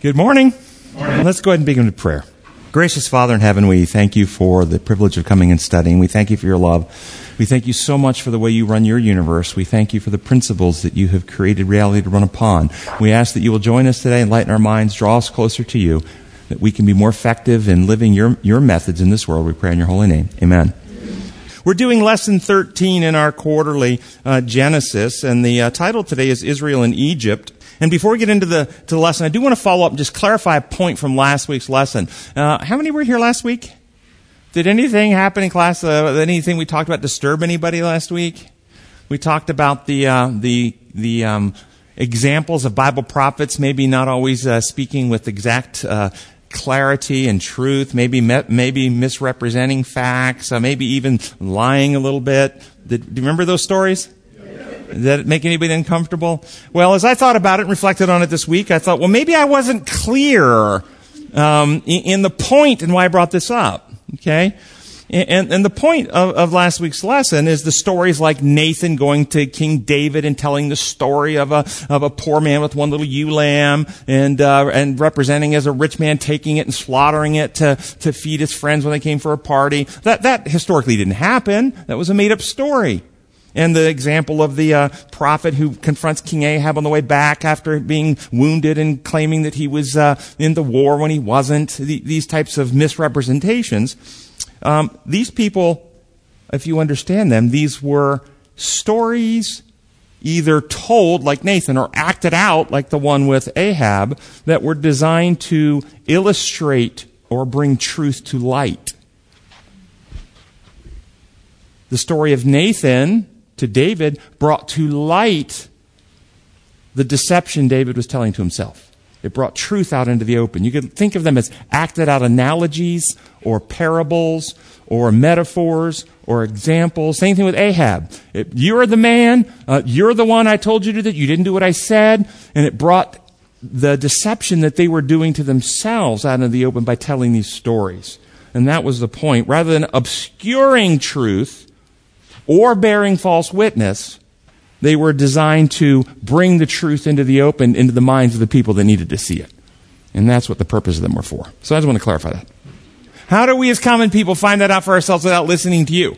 Good morning. morning. Let's go ahead and begin with prayer. Gracious Father in heaven, we thank you for the privilege of coming and studying. We thank you for your love. We thank you so much for the way you run your universe. We thank you for the principles that you have created reality to run upon. We ask that you will join us today, enlighten our minds, draw us closer to you, that we can be more effective in living your, your methods in this world. We pray in your holy name. Amen. We're doing lesson 13 in our quarterly uh, Genesis, and the uh, title today is Israel in Egypt. And before we get into the, to the lesson, I do want to follow up and just clarify a point from last week's lesson. Uh, how many were here last week? Did anything happen in class? Uh, anything we talked about disturb anybody last week? We talked about the uh, the the um, examples of Bible prophets, maybe not always uh, speaking with exact uh, clarity and truth, maybe me- maybe misrepresenting facts, uh, maybe even lying a little bit. Did, do you remember those stories? Does that make anybody uncomfortable? Well, as I thought about it and reflected on it this week, I thought, well, maybe I wasn't clear um, in, the point and why I brought this up. Okay? And, and the point of, of, last week's lesson is the stories like Nathan going to King David and telling the story of a of a poor man with one little ewe lamb, and uh, and representing as a rich man taking it and slaughtering it to to feed his friends when they came for a party. That that historically didn't happen. That was a made up story. And the example of the uh, prophet who confronts King Ahab on the way back after being wounded and claiming that he was uh, in the war when he wasn't. The, these types of misrepresentations um, these people, if you understand them, these were stories either told like Nathan or acted out like the one with Ahab that were designed to illustrate or bring truth to light. The story of Nathan to David brought to light the deception David was telling to himself. It brought truth out into the open. You could think of them as acted out analogies or parables or metaphors or examples. Same thing with Ahab. It, you're the man. Uh, you're the one I told you to do that. You didn't do what I said. And it brought the deception that they were doing to themselves out into the open by telling these stories. And that was the point. Rather than obscuring truth or bearing false witness, they were designed to bring the truth into the open, into the minds of the people that needed to see it. And that's what the purpose of them were for. So I just want to clarify that. How do we as common people find that out for ourselves without listening to you?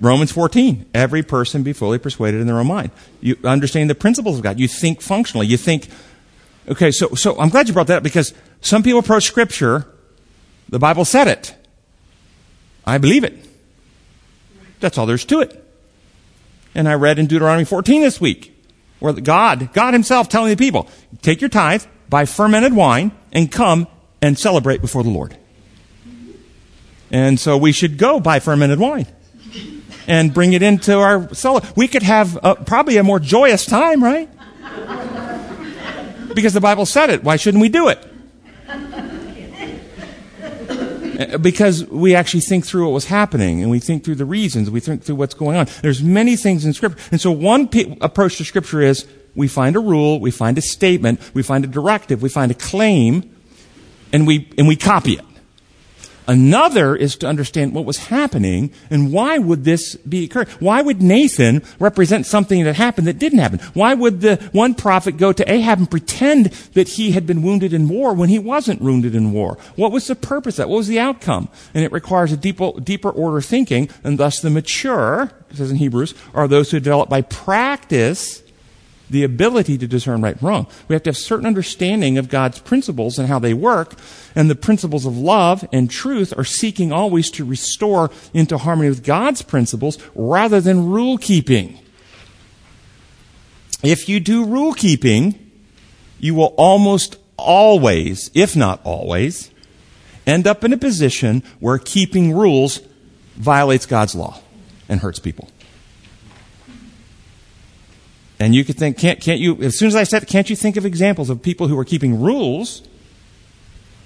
Romans 14. Every person be fully persuaded in their own mind. You understand the principles of God. You think functionally. You think, okay, so, so I'm glad you brought that up because some people approach scripture, the Bible said it. I believe it. That's all there's to it. And I read in Deuteronomy 14 this week, where God, God himself telling the people, take your tithe, buy fermented wine, and come and celebrate before the Lord. And so we should go buy fermented wine and bring it into our cellar. We could have a, probably a more joyous time, right? Because the Bible said it. Why shouldn't we do it? Uh, Uh, because we actually think through what was happening and we think through the reasons, we think through what's going on. There's many things in Scripture. And so one approach to Scripture is we find a rule, we find a statement, we find a directive, we find a claim, and we, and we copy it. Another is to understand what was happening and why would this be occurring? Why would Nathan represent something that happened that didn't happen? Why would the one prophet go to Ahab and pretend that he had been wounded in war when he wasn't wounded in war? What was the purpose of that? What was the outcome? And it requires a deeper, deeper order thinking, and thus the mature, it says in Hebrews, are those who develop by practice the ability to discern right and wrong. We have to have certain understanding of God's principles and how they work, and the principles of love and truth are seeking always to restore into harmony with God's principles rather than rule keeping. If you do rule keeping, you will almost always, if not always, end up in a position where keeping rules violates God's law and hurts people. And you could think, can't, can't you, as soon as I said, can't you think of examples of people who were keeping rules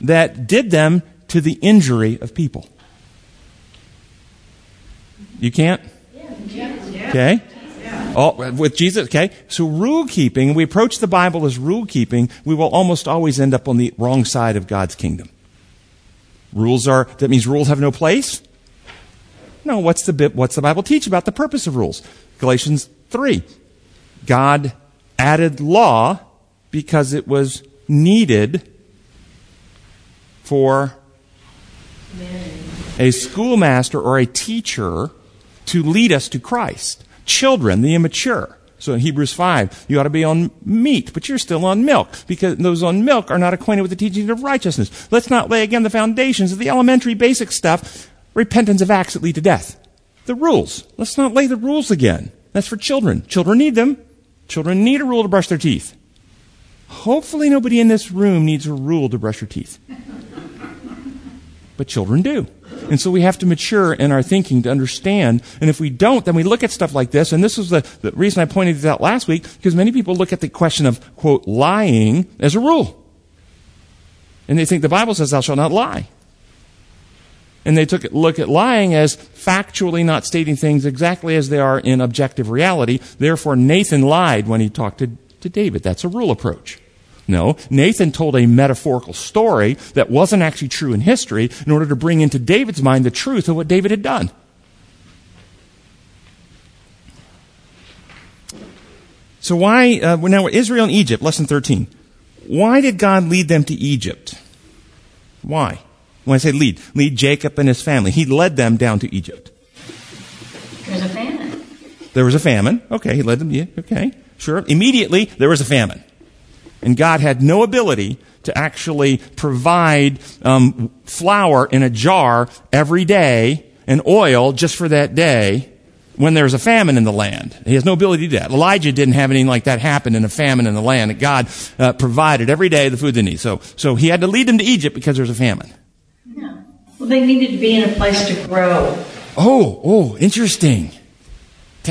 that did them to the injury of people? You can't? Okay? Oh, with Jesus, okay? So rule keeping, we approach the Bible as rule keeping, we will almost always end up on the wrong side of God's kingdom. Rules are, that means rules have no place? No, what's the, what's the Bible teach about the purpose of rules? Galatians 3. God added law because it was needed for a schoolmaster or a teacher to lead us to Christ. Children, the immature. So in Hebrews 5, you ought to be on meat, but you're still on milk, because those on milk are not acquainted with the teachings of righteousness. Let's not lay again the foundations of the elementary basic stuff, repentance of acts that lead to death. The rules. Let's not lay the rules again. That's for children. Children need them. Children need a rule to brush their teeth. Hopefully nobody in this room needs a rule to brush your teeth. But children do. And so we have to mature in our thinking to understand. And if we don't, then we look at stuff like this. And this was the, the reason I pointed this out last week, because many people look at the question of, quote, lying as a rule. And they think the Bible says, thou shalt not lie. And they took look at lying as factually not stating things exactly as they are in objective reality. Therefore, Nathan lied when he talked to, to David. That's a rule approach. No, Nathan told a metaphorical story that wasn't actually true in history in order to bring into David's mind the truth of what David had done. So why, uh, now Israel and Egypt, lesson 13. Why did God lead them to Egypt? Why? When I say lead, lead Jacob and his family. He led them down to Egypt. There's a famine. There was a famine. Okay, he led them, yeah, okay, sure. Immediately, there was a famine. And God had no ability to actually provide um, flour in a jar every day and oil just for that day when there's a famine in the land. He has no ability to do that. Elijah didn't have anything like that happen in a famine in the land. That God uh, provided every day the food they need. So, so he had to lead them to Egypt because there was a famine. Yeah. Well, they needed to be in a place to grow. Oh, oh, interesting.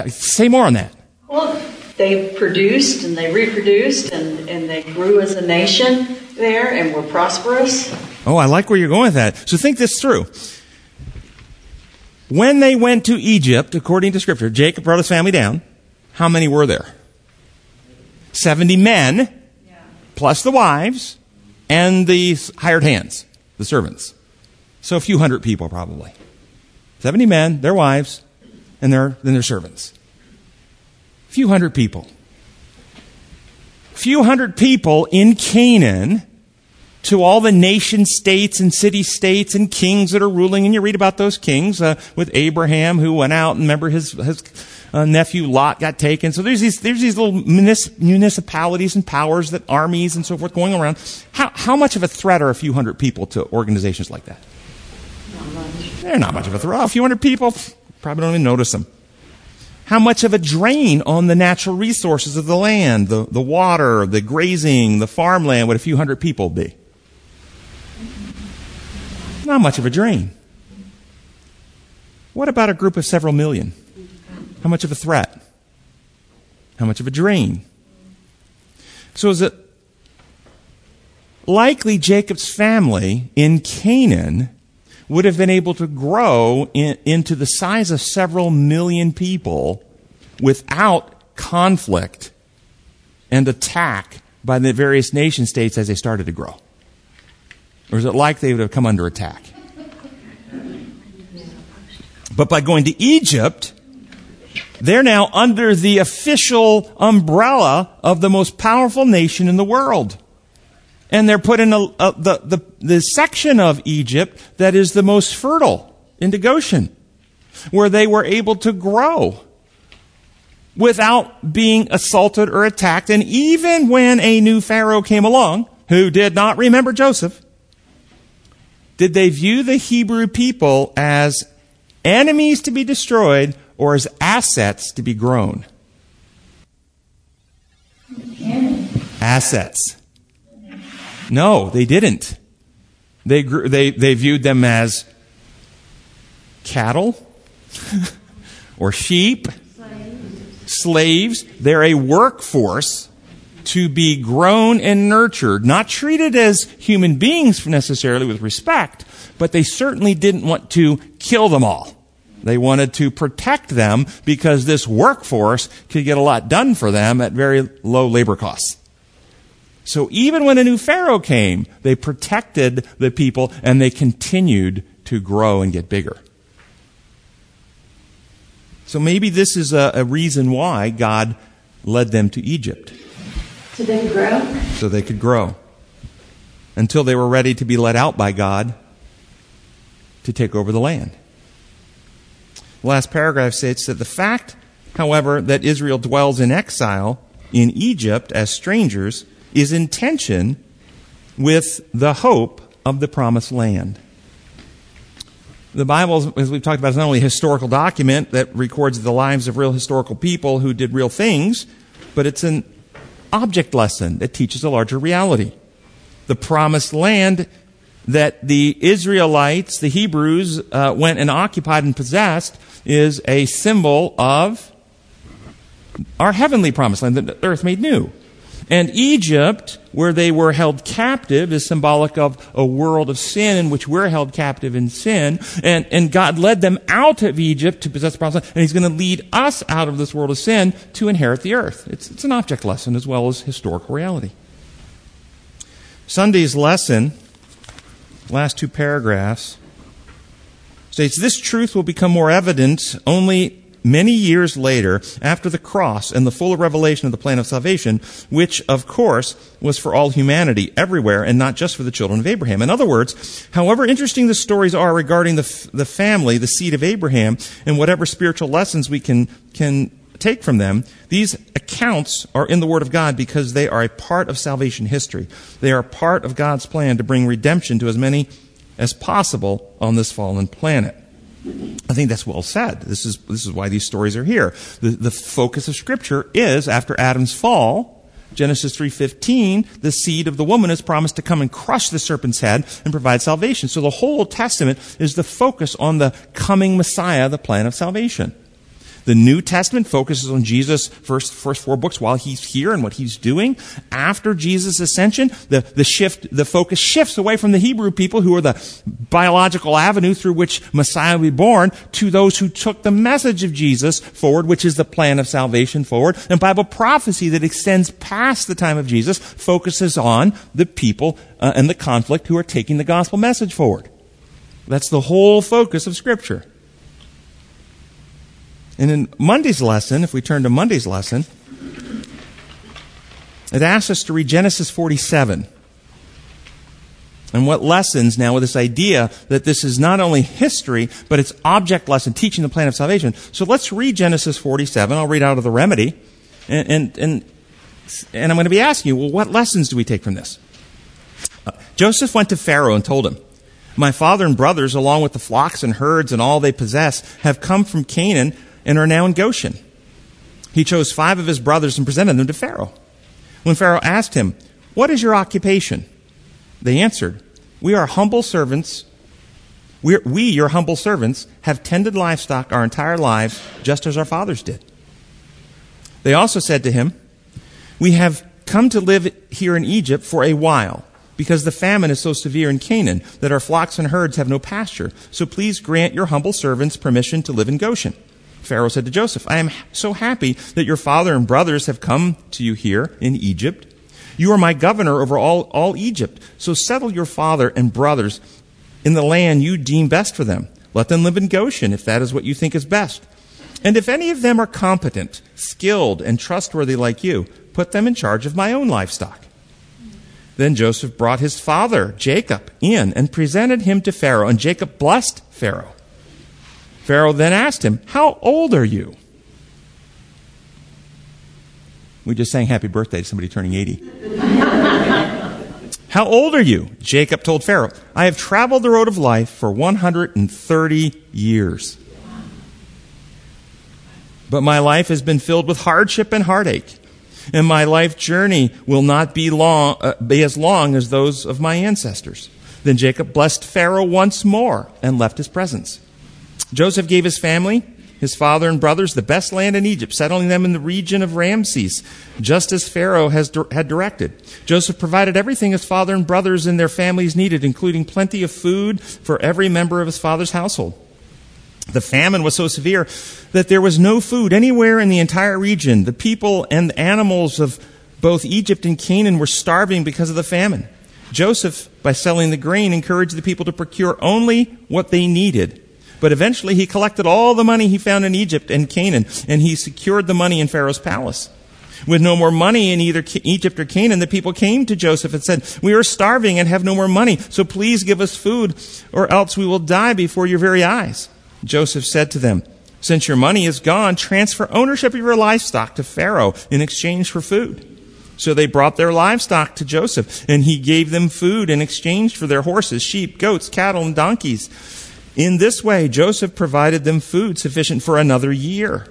Say more on that. Well, they produced and they reproduced and, and they grew as a nation there and were prosperous. Oh, I like where you're going with that. So think this through. When they went to Egypt, according to Scripture, Jacob brought his family down. How many were there? 70 men, plus the wives, and the hired hands, the servants. So a few hundred people, probably. 70 men, their wives, and their, then their servants. A few hundred people. A few hundred people in Canaan to all the nation states and city states and kings that are ruling. And you read about those kings uh, with Abraham who went out and remember his, his uh, nephew Lot got taken. So there's these, there's these little municipalities and powers that armies and so forth going around. How, how much of a threat are a few hundred people to organizations like that? They're not much of a threat. A few hundred people probably don't even notice them. How much of a drain on the natural resources of the land, the, the water, the grazing, the farmland would a few hundred people be? Not much of a drain. What about a group of several million? How much of a threat? How much of a drain? So is it likely Jacob's family in Canaan would have been able to grow in, into the size of several million people without conflict and attack by the various nation states as they started to grow? Or is it like they would have come under attack? But by going to Egypt, they're now under the official umbrella of the most powerful nation in the world. And they're put in a, a, the, the, the section of Egypt that is the most fertile into Goshen, where they were able to grow without being assaulted or attacked. And even when a new Pharaoh came along, who did not remember Joseph, did they view the Hebrew people as enemies to be destroyed or as assets to be grown? Assets. No, they didn't. They, they, they viewed them as cattle or sheep, slaves. slaves. They're a workforce to be grown and nurtured, not treated as human beings necessarily with respect, but they certainly didn't want to kill them all. They wanted to protect them because this workforce could get a lot done for them at very low labor costs. So even when a new Pharaoh came, they protected the people and they continued to grow and get bigger. So maybe this is a, a reason why God led them to Egypt. So they could grow? So they could grow. until they were ready to be let out by God to take over the land. The last paragraph states that the fact, however, that Israel dwells in exile in Egypt as strangers is in tension with the hope of the promised land. The Bible, as we've talked about, is not only a historical document that records the lives of real historical people who did real things, but it's an object lesson that teaches a larger reality. The promised land that the Israelites, the Hebrews, uh, went and occupied and possessed is a symbol of our heavenly promised land, the earth made new. And Egypt, where they were held captive, is symbolic of a world of sin in which we're held captive in sin. And, and God led them out of Egypt to possess the promised land, and He's going to lead us out of this world of sin to inherit the earth. It's, it's an object lesson as well as historical reality. Sunday's lesson, last two paragraphs, states this truth will become more evident only many years later, after the cross and the full revelation of the plan of salvation, which, of course, was for all humanity everywhere and not just for the children of Abraham. In other words, however interesting the stories are regarding the, the family, the seed of Abraham, and whatever spiritual lessons we can, can take from them, these accounts are in the Word of God because they are a part of salvation history. They are part of God's plan to bring redemption to as many as possible on this fallen planet. I think that's well said. This is, this is why these stories are here. The, the focus of Scripture is after Adam's fall, Genesis 3:15, the seed of the woman is promised to come and crush the serpent's head and provide salvation. So the whole Old Testament is the focus on the coming Messiah, the plan of salvation. The New Testament focuses on Jesus' first, first four books while he's here and what he's doing. After Jesus' ascension, the, the shift, the focus shifts away from the Hebrew people who are the biological avenue through which Messiah will be born to those who took the message of Jesus forward, which is the plan of salvation forward. And Bible prophecy that extends past the time of Jesus focuses on the people uh, and the conflict who are taking the gospel message forward. That's the whole focus of Scripture. And in Monday's lesson, if we turn to Monday's lesson, it asks us to read Genesis 47. And what lessons now with this idea that this is not only history, but it's object lesson, teaching the plan of salvation. So let's read Genesis 47. I'll read out of the remedy. And, and, and, and I'm going to be asking you, well, what lessons do we take from this? Uh, Joseph went to Pharaoh and told him, My father and brothers, along with the flocks and herds and all they possess, have come from Canaan and are now in Goshen. He chose five of his brothers and presented them to Pharaoh. When Pharaoh asked him, What is your occupation? They answered, We are humble servants. We're, we, your humble servants, have tended livestock our entire lives, just as our fathers did. They also said to him, We have come to live here in Egypt for a while, because the famine is so severe in Canaan that our flocks and herds have no pasture. So please grant your humble servants permission to live in Goshen. Pharaoh said to Joseph, I am so happy that your father and brothers have come to you here in Egypt. You are my governor over all, all Egypt. So settle your father and brothers in the land you deem best for them. Let them live in Goshen if that is what you think is best. And if any of them are competent, skilled, and trustworthy like you, put them in charge of my own livestock. Then Joseph brought his father, Jacob, in and presented him to Pharaoh, and Jacob blessed Pharaoh. Pharaoh then asked him, How old are you? We just sang happy birthday to somebody turning 80. How old are you? Jacob told Pharaoh, I have traveled the road of life for 130 years. But my life has been filled with hardship and heartache, and my life journey will not be, long, uh, be as long as those of my ancestors. Then Jacob blessed Pharaoh once more and left his presence. Joseph gave his family, his father and brothers, the best land in Egypt, settling them in the region of Ramses, just as Pharaoh has, had directed. Joseph provided everything his father and brothers and their families needed, including plenty of food for every member of his father's household. The famine was so severe that there was no food anywhere in the entire region. The people and the animals of both Egypt and Canaan were starving because of the famine. Joseph, by selling the grain, encouraged the people to procure only what they needed but eventually he collected all the money he found in Egypt and Canaan, and he secured the money in Pharaoh's palace. With no more money in either Egypt or Canaan, the people came to Joseph and said, We are starving and have no more money, so please give us food, or else we will die before your very eyes. Joseph said to them, Since your money is gone, transfer ownership of your livestock to Pharaoh in exchange for food. So they brought their livestock to Joseph, and he gave them food in exchange for their horses, sheep, goats, cattle, and donkeys. In this way, Joseph provided them food sufficient for another year.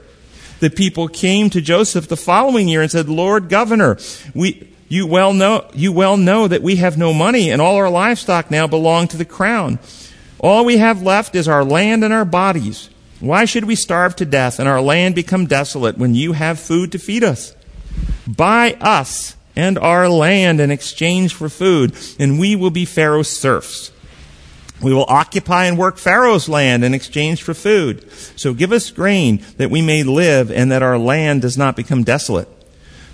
The people came to Joseph the following year and said, Lord governor, we, you well know, you well know that we have no money and all our livestock now belong to the crown. All we have left is our land and our bodies. Why should we starve to death and our land become desolate when you have food to feed us? Buy us and our land in exchange for food, and we will be Pharaoh's serfs. We will occupy and work Pharaoh's land in exchange for food. So give us grain that we may live and that our land does not become desolate.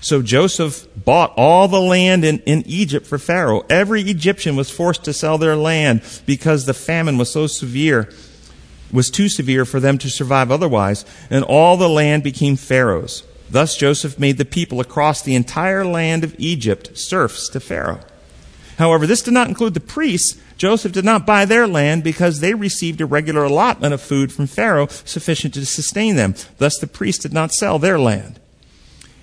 So Joseph bought all the land in, in Egypt for Pharaoh. Every Egyptian was forced to sell their land because the famine was so severe, was too severe for them to survive otherwise, and all the land became Pharaoh's. Thus Joseph made the people across the entire land of Egypt serfs to Pharaoh. However, this did not include the priests. Joseph did not buy their land because they received a regular allotment of food from Pharaoh sufficient to sustain them. Thus the priests did not sell their land.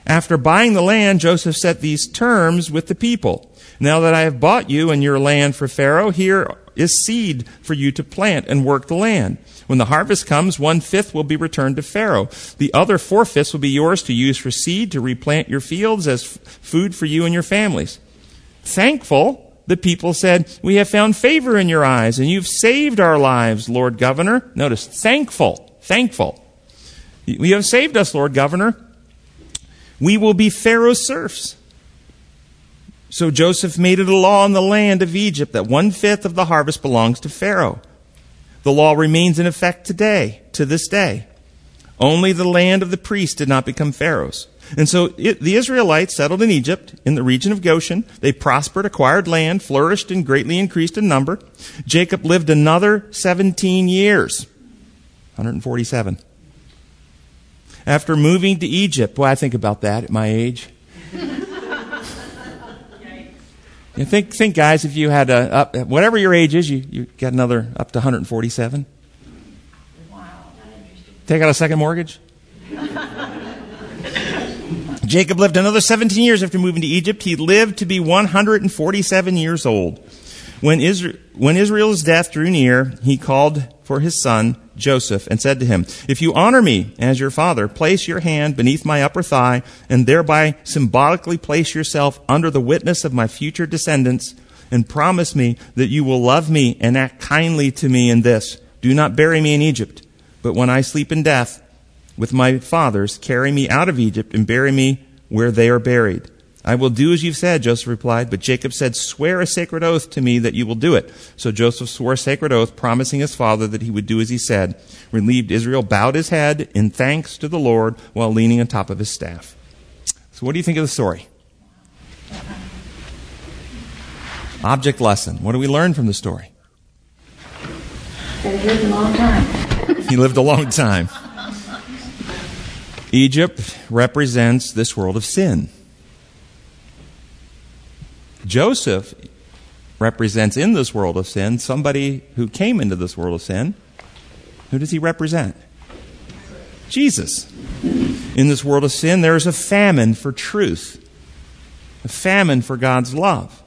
After buying the land, Joseph set these terms with the people. Now that I have bought you and your land for Pharaoh, here is seed for you to plant and work the land. When the harvest comes, one fifth will be returned to Pharaoh. The other four fifths will be yours to use for seed, to replant your fields as f- food for you and your families. Thankful, the people said, We have found favor in your eyes, and you've saved our lives, Lord Governor. Notice, thankful, thankful. You have saved us, Lord Governor. We will be Pharaoh's serfs. So Joseph made it a law in the land of Egypt that one fifth of the harvest belongs to Pharaoh. The law remains in effect today, to this day. Only the land of the priests did not become Pharaoh's. And so it, the Israelites settled in Egypt, in the region of Goshen. They prospered, acquired land, flourished, and greatly increased in number. Jacob lived another 17 years. 147. After moving to Egypt, boy, I think about that at my age. You think, think, guys, if you had a, up, whatever your age is, you, you get another up to 147. Wow. Take out a second mortgage. Jacob lived another 17 years after moving to Egypt. He lived to be 147 years old. When, Israel, when Israel's death drew near, he called for his son Joseph and said to him, If you honor me as your father, place your hand beneath my upper thigh and thereby symbolically place yourself under the witness of my future descendants and promise me that you will love me and act kindly to me in this. Do not bury me in Egypt, but when I sleep in death with my fathers, carry me out of Egypt and bury me where they are buried. I will do as you've said, Joseph replied. But Jacob said, Swear a sacred oath to me that you will do it. So Joseph swore a sacred oath, promising his father that he would do as he said. Relieved Israel bowed his head in thanks to the Lord while leaning on top of his staff. So, what do you think of the story? Object lesson. What do we learn from the story? He lived a long time. he lived a long time. Egypt represents this world of sin. Joseph represents in this world of sin somebody who came into this world of sin. Who does he represent? Jesus. In this world of sin, there is a famine for truth, a famine for God's love,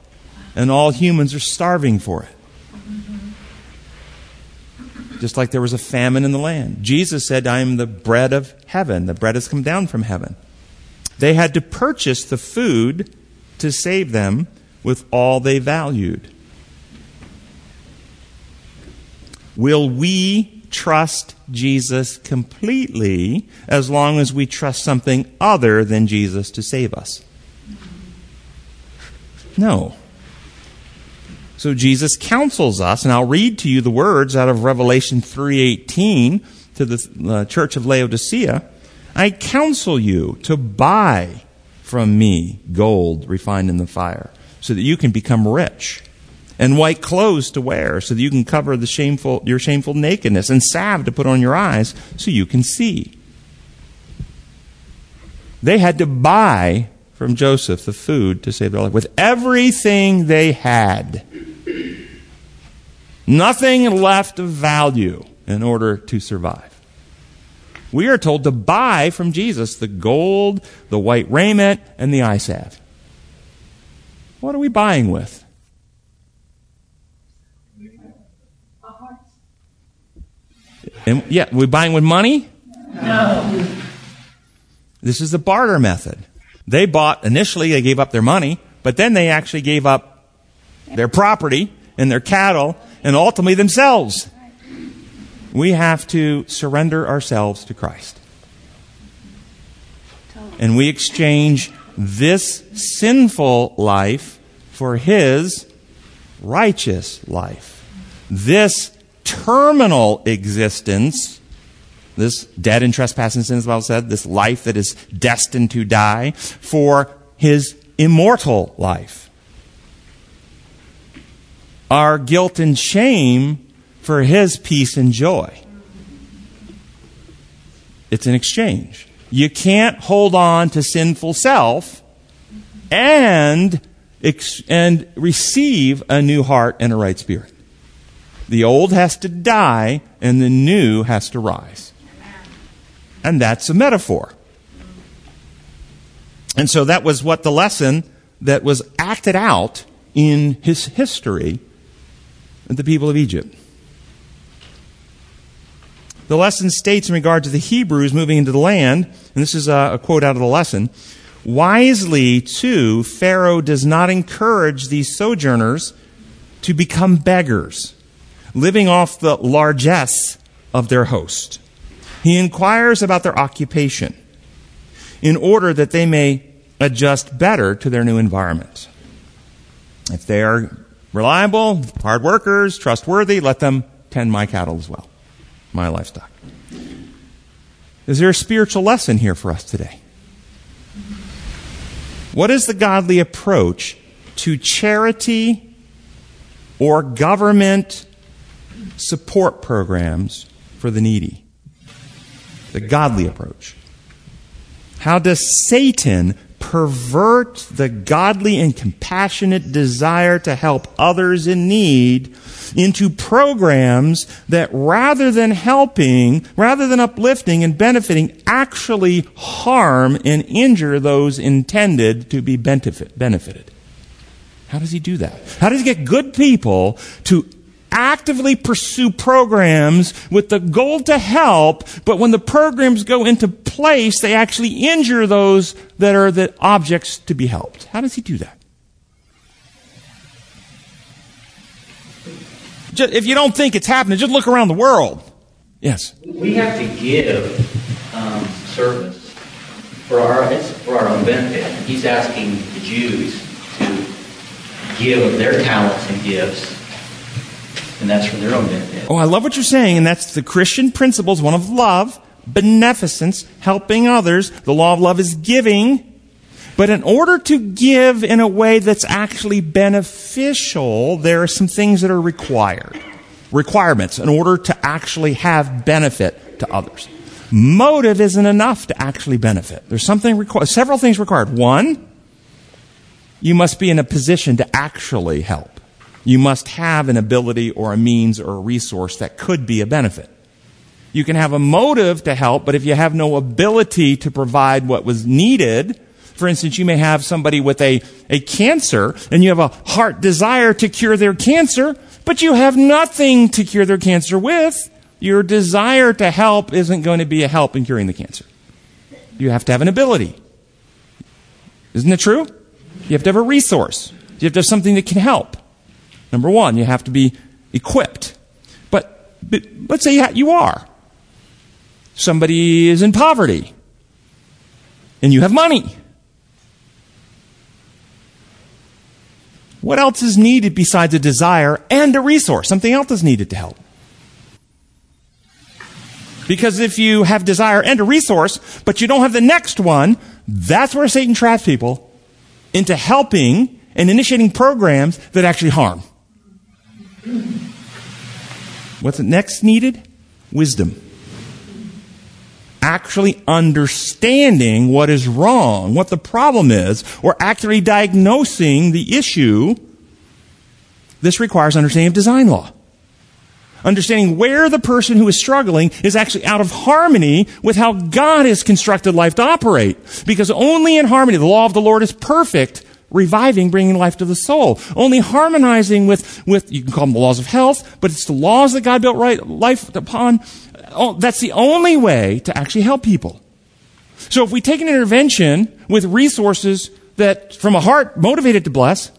and all humans are starving for it. Just like there was a famine in the land. Jesus said, I am the bread of heaven. The bread has come down from heaven. They had to purchase the food to save them with all they valued. Will we trust Jesus completely as long as we trust something other than Jesus to save us? No. So Jesus counsels us, and I'll read to you the words out of Revelation 3:18 to the uh, church of Laodicea. I counsel you to buy from me gold refined in the fire so that you can become rich and white clothes to wear so that you can cover the shameful, your shameful nakedness and salve to put on your eyes so you can see. They had to buy from Joseph the food to save their life with everything they had. Nothing left of value in order to survive. We are told to buy from Jesus the gold, the white raiment, and the eye salve. What are we buying with? And yeah, we buying with money? No. This is the barter method. They bought initially they gave up their money, but then they actually gave up their property and their cattle and ultimately themselves. We have to surrender ourselves to Christ. And we exchange this sinful life for his righteous life. This terminal existence, this dead in trespass and sins, Bible said, this life that is destined to die, for his immortal life. Our guilt and shame for his peace and joy. It's an exchange. You can't hold on to sinful self and, and receive a new heart and a right spirit. The old has to die and the new has to rise. And that's a metaphor. And so that was what the lesson that was acted out in his history the people of Egypt. The lesson states in regard to the Hebrews moving into the land, and this is a, a quote out of the lesson Wisely, too, Pharaoh does not encourage these sojourners to become beggars living off the largesse of their host. He inquires about their occupation in order that they may adjust better to their new environment. If they are reliable, hard workers, trustworthy, let them tend my cattle as well, my livestock. Is there a spiritual lesson here for us today? What is the godly approach to charity or government support programs for the needy. The godly approach. How does Satan pervert the godly and compassionate desire to help others in need into programs that rather than helping, rather than uplifting and benefiting, actually harm and injure those intended to be benefit, benefited? How does he do that? How does he get good people to actively pursue programs with the goal to help, but when the programs go into place, they actually injure those that are the objects to be helped. How does he do that? Just, if you don't think it's happening, just look around the world. Yes. We have to give um, service for our for our own benefit. He's asking the Jews to give of their talents and gifts and that's for their own benefit. Oh, I love what you're saying, and that's the Christian principles, one of love, beneficence, helping others. The law of love is giving. But in order to give in a way that's actually beneficial, there are some things that are required. Requirements in order to actually have benefit to others. Motive isn't enough to actually benefit. There's something required, several things required. One, you must be in a position to actually help you must have an ability or a means or a resource that could be a benefit. You can have a motive to help, but if you have no ability to provide what was needed, for instance, you may have somebody with a, a cancer and you have a heart desire to cure their cancer, but you have nothing to cure their cancer with. Your desire to help isn't going to be a help in curing the cancer. You have to have an ability. Isn't it true? You have to have a resource. You have to have something that can help. Number one, you have to be equipped. But, but let's say you are. Somebody is in poverty. And you have money. What else is needed besides a desire and a resource? Something else is needed to help. Because if you have desire and a resource, but you don't have the next one, that's where Satan traps people into helping and initiating programs that actually harm. What's next needed? Wisdom. actually understanding what is wrong, what the problem is, or accurately diagnosing the issue, this requires understanding of design law. Understanding where the person who is struggling is actually out of harmony with how God has constructed life to operate. Because only in harmony, the law of the Lord is perfect, reviving, bringing life to the soul. Only harmonizing with, with, you can call them the laws of health, but it's the laws that God built right, life upon. Oh, that's the only way to actually help people. So if we take an intervention with resources that, from a heart motivated to bless,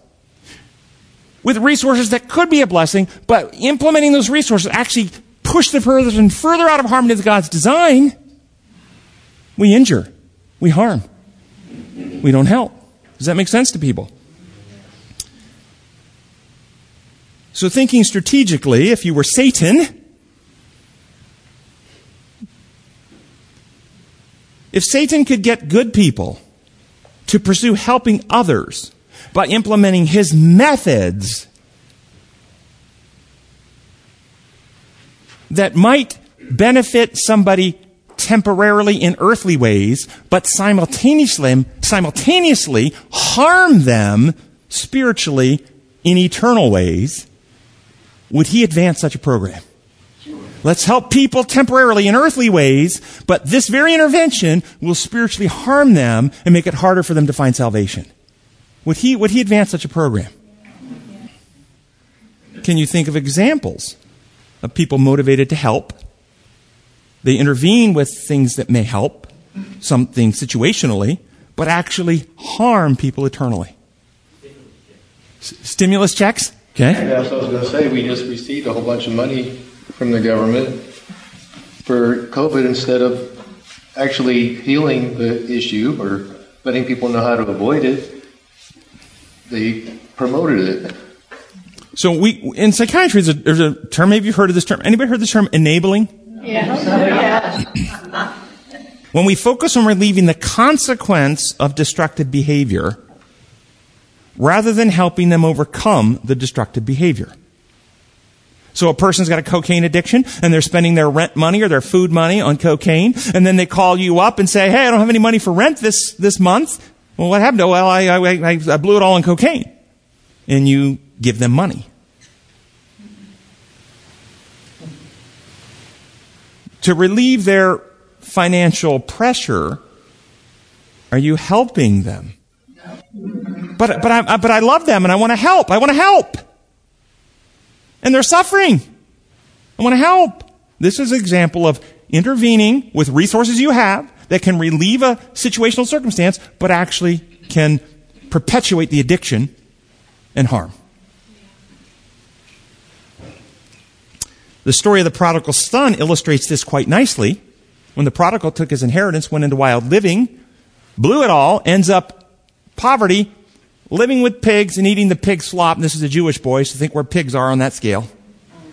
with resources that could be a blessing, but implementing those resources actually push further and further out of harmony with God's design, we injure, we harm, we don't help. Does that make sense to people? So, thinking strategically, if you were Satan, if Satan could get good people to pursue helping others by implementing his methods that might benefit somebody temporarily in earthly ways, but simultaneously, simultaneously harm them spiritually in eternal ways, would he advance such a program? Let's help people temporarily in earthly ways, but this very intervention will spiritually harm them and make it harder for them to find salvation. Would he, would he advance such a program? Can you think of examples of people motivated to help they intervene with things that may help, something situationally, but actually harm people eternally. S- stimulus checks? Okay. Yeah, so I was going to say, we just received a whole bunch of money from the government for COVID instead of actually healing the issue or letting people know how to avoid it. They promoted it. So we in psychiatry, there's a, there's a term. Maybe you've heard of this term. Anybody heard this term? Enabling. When we focus on relieving the consequence of destructive behavior, rather than helping them overcome the destructive behavior. So a person's got a cocaine addiction and they're spending their rent money or their food money on cocaine and then they call you up and say, hey, I don't have any money for rent this, this month. Well, what happened? Oh, well, I, I, I blew it all on cocaine. And you give them money. To relieve their financial pressure, are you helping them? But, but, I, but I love them and I want to help. I want to help. And they're suffering. I want to help. This is an example of intervening with resources you have that can relieve a situational circumstance, but actually can perpetuate the addiction and harm. The story of the prodigal son illustrates this quite nicely. When the prodigal took his inheritance, went into wild living, blew it all, ends up poverty, living with pigs and eating the pig slop. And this is a Jewish boy, so think where pigs are on that scale.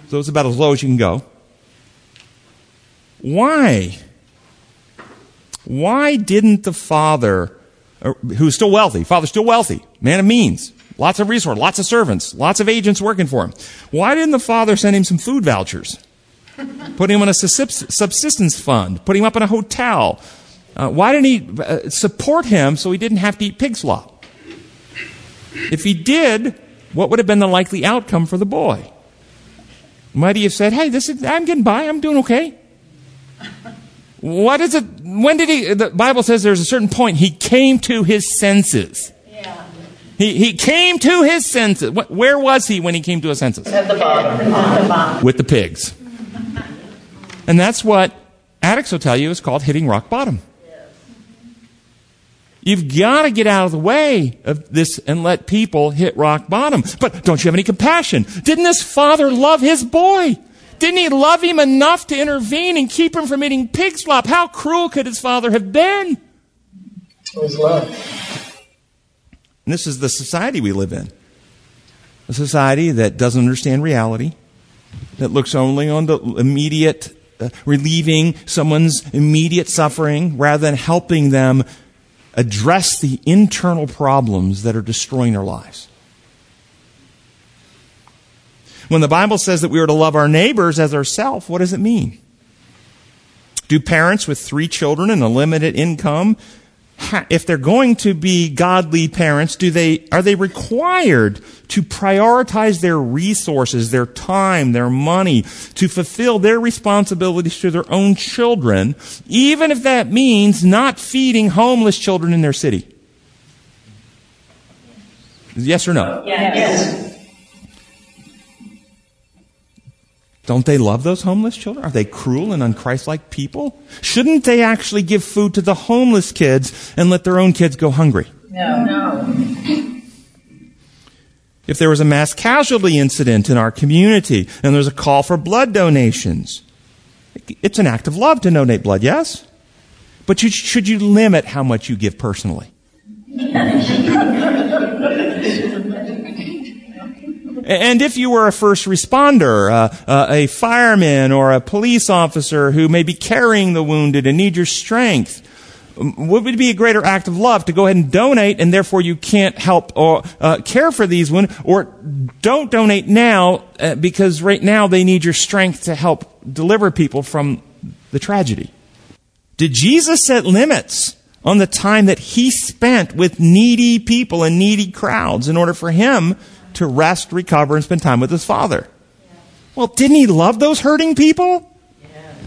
So it's about as low as you can go. Why? Why didn't the father, uh, who's still wealthy, father's still wealthy, man of means, Lots of resources, lots of servants, lots of agents working for him. Why didn't the father send him some food vouchers? Put him on a subsistence fund, put him up in a hotel. Uh, why didn't he uh, support him so he didn't have to eat pig slop? If he did, what would have been the likely outcome for the boy? Might he have said, "Hey, this is I'm getting by. I'm doing okay." What is it? When did he? The Bible says there's a certain point he came to his senses. He, he came to his senses. Where was he when he came to his senses? At the bottom. With the pigs. And that's what addicts will tell you is called hitting rock bottom. You've got to get out of the way of this and let people hit rock bottom. But don't you have any compassion? Didn't this father love his boy? Didn't he love him enough to intervene and keep him from eating pig slop? How cruel could his father have been? It was love. And this is the society we live in a society that doesn't understand reality, that looks only on the immediate, uh, relieving someone's immediate suffering rather than helping them address the internal problems that are destroying their lives. When the Bible says that we are to love our neighbors as ourselves, what does it mean? Do parents with three children and a limited income, if they're going to be godly parents, do they, are they required to prioritize their resources, their time, their money, to fulfill their responsibilities to their own children, even if that means not feeding homeless children in their city? Yes or no? Yes. Don't they love those homeless children? Are they cruel and unchristlike people? Shouldn't they actually give food to the homeless kids and let their own kids go hungry? No. No. If there was a mass casualty incident in our community and there's a call for blood donations, it's an act of love to donate blood, yes? But you, should you limit how much you give personally? And if you were a first responder, uh, uh, a fireman, or a police officer who may be carrying the wounded and need your strength, what would be a greater act of love to go ahead and donate and therefore you can't help or uh, care for these wounded or don't donate now uh, because right now they need your strength to help deliver people from the tragedy? Did jesus set limits on the time that he spent with needy people and needy crowds in order for him to rest, recover, and spend time with his father. Well, didn't he love those hurting people?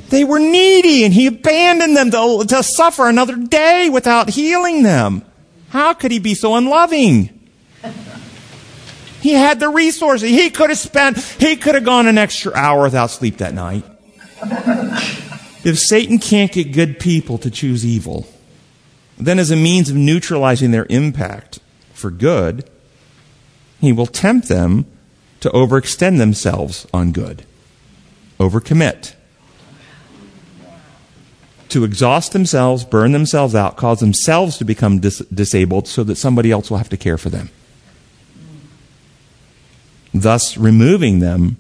They were needy and he abandoned them to, to suffer another day without healing them. How could he be so unloving? He had the resources. He could have spent, he could have gone an extra hour without sleep that night. If Satan can't get good people to choose evil, then as a means of neutralizing their impact for good, he will tempt them to overextend themselves on good, overcommit, to exhaust themselves, burn themselves out, cause themselves to become dis- disabled so that somebody else will have to care for them. Thus, removing them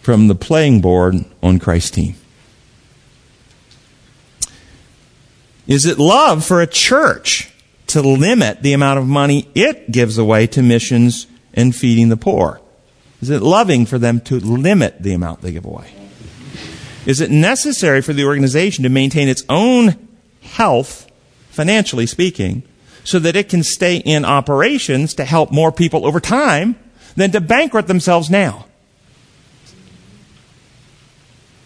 from the playing board on Christ's team. Is it love for a church to limit the amount of money it gives away to missions and feeding the poor? Is it loving for them to limit the amount they give away? Is it necessary for the organization to maintain its own health, financially speaking, so that it can stay in operations to help more people over time than to bankrupt themselves now?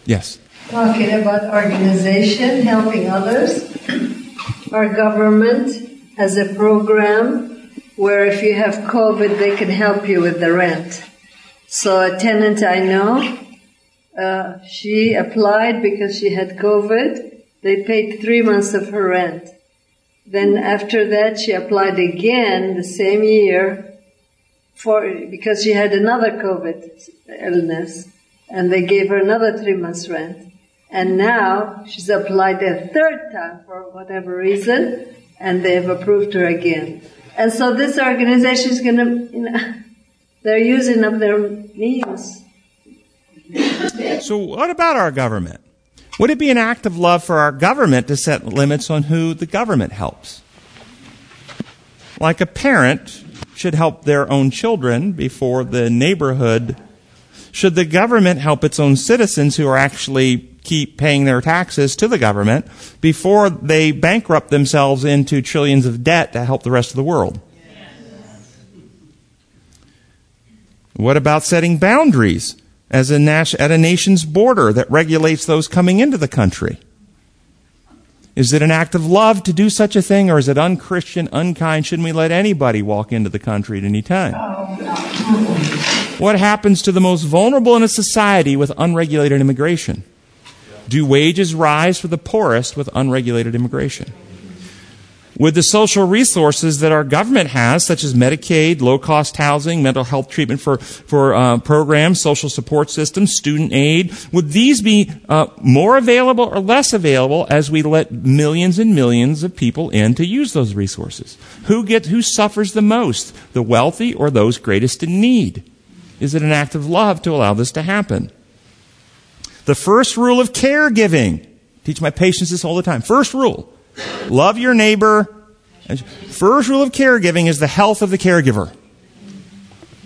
Yes. Talking about organization helping others, our government as a program where if you have COVID, they can help you with the rent. So a tenant I know, uh, she applied because she had COVID. They paid three months of her rent. Then after that, she applied again the same year for because she had another COVID illness, and they gave her another three months rent. And now she's applied a third time for whatever reason, and they've approved her again. And so this organization is going to, you know, they're using up their means. So, what about our government? Would it be an act of love for our government to set limits on who the government helps? Like a parent should help their own children before the neighborhood. Should the government help its own citizens who are actually keep paying their taxes to the government before they bankrupt themselves into trillions of debt to help the rest of the world. What about setting boundaries as a nas- at a nation's border that regulates those coming into the country? Is it an act of love to do such a thing, or is it unchristian, unkind? Shouldn't we let anybody walk into the country at any time? What happens to the most vulnerable in a society with unregulated immigration? Do wages rise for the poorest with unregulated immigration? With the social resources that our government has, such as Medicaid, low cost housing, mental health treatment for, for uh, programs, social support systems, student aid, would these be uh, more available or less available as we let millions and millions of people in to use those resources? Who, get, who suffers the most, the wealthy or those greatest in need? Is it an act of love to allow this to happen? The first rule of caregiving. Teach my patients this all the time. First rule. Love your neighbor. First rule of caregiving is the health of the caregiver.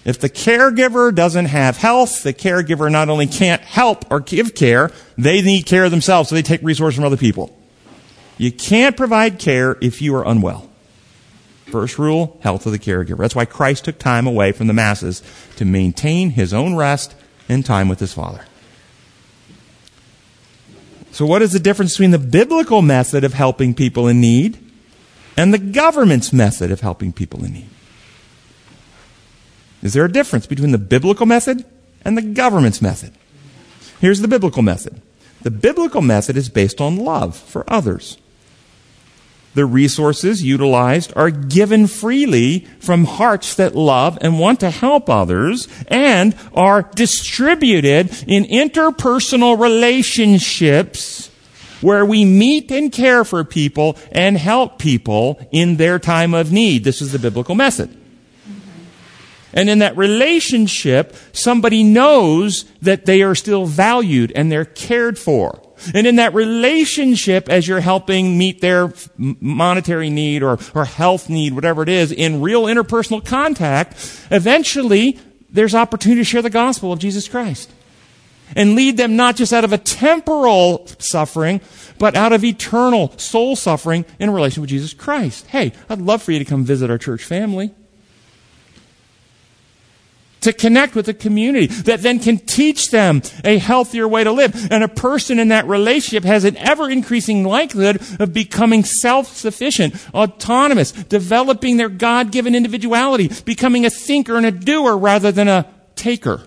If the caregiver doesn't have health, the caregiver not only can't help or give care, they need care themselves, so they take resources from other people. You can't provide care if you are unwell. First rule, health of the caregiver. That's why Christ took time away from the masses to maintain his own rest and time with his Father. So, what is the difference between the biblical method of helping people in need and the government's method of helping people in need? Is there a difference between the biblical method and the government's method? Here's the biblical method the biblical method is based on love for others the resources utilized are given freely from hearts that love and want to help others and are distributed in interpersonal relationships where we meet and care for people and help people in their time of need. This is the biblical method. And in that relationship, somebody knows that they are still valued and they're cared for. And in that relationship, as you're helping meet their monetary need or, or health need, whatever it is, in real interpersonal contact, eventually there's opportunity to share the gospel of Jesus Christ. And lead them not just out of a temporal suffering, but out of eternal soul suffering in relation with Jesus Christ. Hey, I'd love for you to come visit our church family to connect with a community that then can teach them a healthier way to live. And a person in that relationship has an ever increasing likelihood of becoming self-sufficient, autonomous, developing their God-given individuality, becoming a thinker and a doer rather than a taker.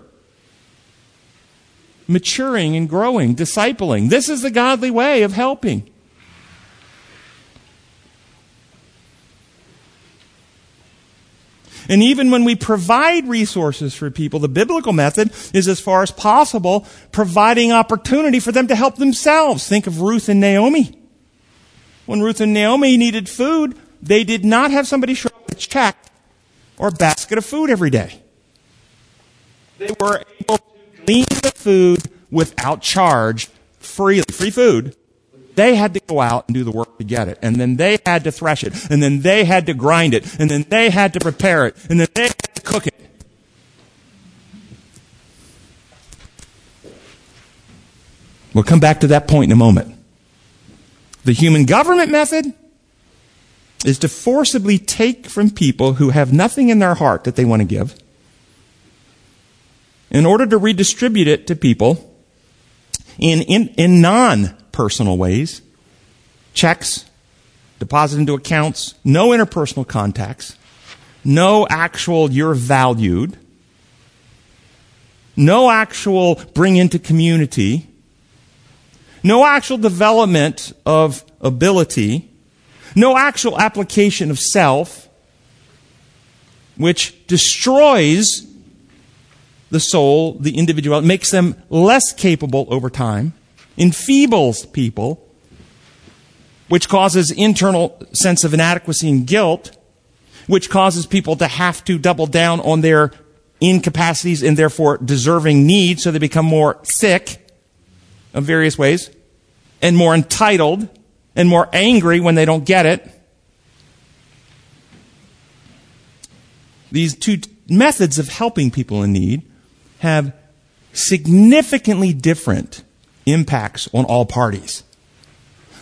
Maturing and growing, discipling. This is the godly way of helping. And even when we provide resources for people, the biblical method is as far as possible providing opportunity for them to help themselves. Think of Ruth and Naomi. When Ruth and Naomi needed food, they did not have somebody show up with a check or a basket of food every day. They were able to glean the food without charge, freely, free food, they had to go out and do the work to get it. And then they had to thresh it. And then they had to grind it. And then they had to prepare it. And then they had to cook it. We'll come back to that point in a moment. The human government method is to forcibly take from people who have nothing in their heart that they want to give in order to redistribute it to people in, in, in non personal ways. Checks, deposit into accounts, no interpersonal contacts, no actual you're valued, no actual bring into community, no actual development of ability, no actual application of self, which destroys the soul, the individual, makes them less capable over time enfeebles people, which causes internal sense of inadequacy and guilt, which causes people to have to double down on their incapacities and therefore deserving needs, so they become more sick of various ways, and more entitled, and more angry when they don't get it. These two methods of helping people in need have significantly different impacts on all parties.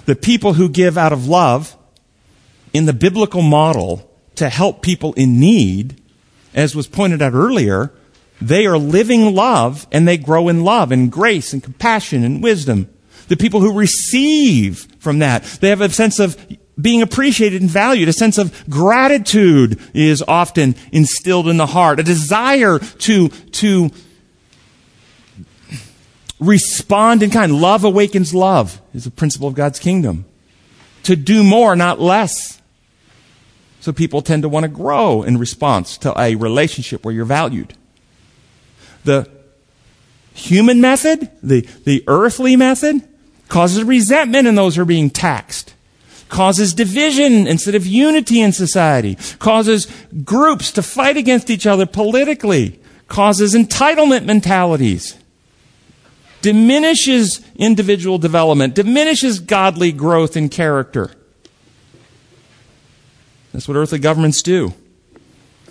The people who give out of love in the biblical model to help people in need, as was pointed out earlier, they are living love and they grow in love and grace and compassion and wisdom. The people who receive from that, they have a sense of being appreciated and valued. A sense of gratitude is often instilled in the heart. A desire to, to respond in kind. Love awakens love is a principle of God's kingdom. To do more, not less. So people tend to want to grow in response to a relationship where you're valued. The human method, the, the earthly method, causes resentment in those who are being taxed. Causes division instead of unity in society. Causes groups to fight against each other politically. Causes entitlement mentalities diminishes individual development, diminishes godly growth in character. That's what earthly governments do.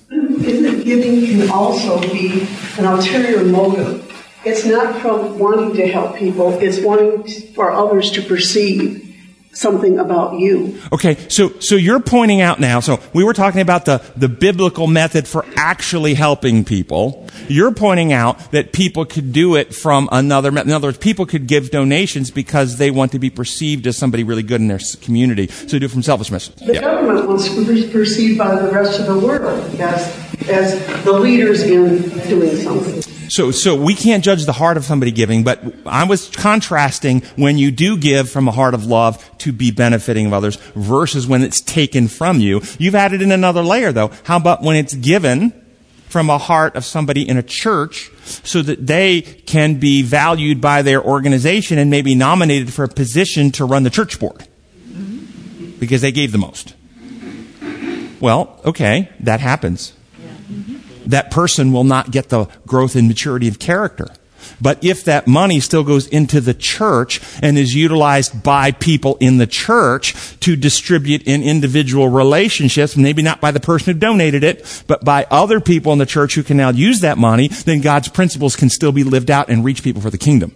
Isn't giving can also be an ulterior motive. It's not from wanting to help people, it's wanting for others to perceive something about you. Okay, so so you're pointing out now. So we were talking about the the biblical method for actually helping people. You're pointing out that people could do it from another method. In other words, people could give donations because they want to be perceived as somebody really good in their community. So do it from selfishness. The Yeah. government wants to be perceived by the rest of the world as, as the leaders in doing something. So, so we can't judge the heart of somebody giving, but I was contrasting when you do give from a heart of love to be benefiting of others versus when it's taken from you. You've added in another layer though. How about when it's given from a heart of somebody in a church so that they can be valued by their organization and maybe nominated for a position to run the church board? Because they gave the most. Well, okay, that happens mm-hmm. That person will not get the growth and maturity of character. But if that money still goes into the church and is utilized by people in the church to distribute in individual relationships, maybe not by the person who donated it, but by other people in the church who can now use that money, then God's principles can still be lived out and reach people for the kingdom.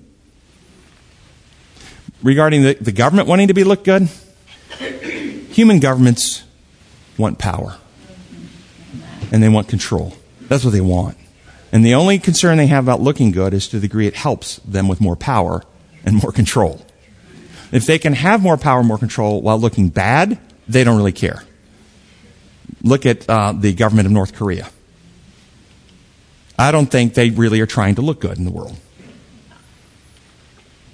Regarding the, the government wanting to be looked good, human governments want power and they want control. That's what they want. And the only concern they have about looking good is to the degree it helps them with more power and more control. If they can have more power, more control while looking bad, they don't really care. Look at uh, the government of North Korea. I don't think they really are trying to look good in the world.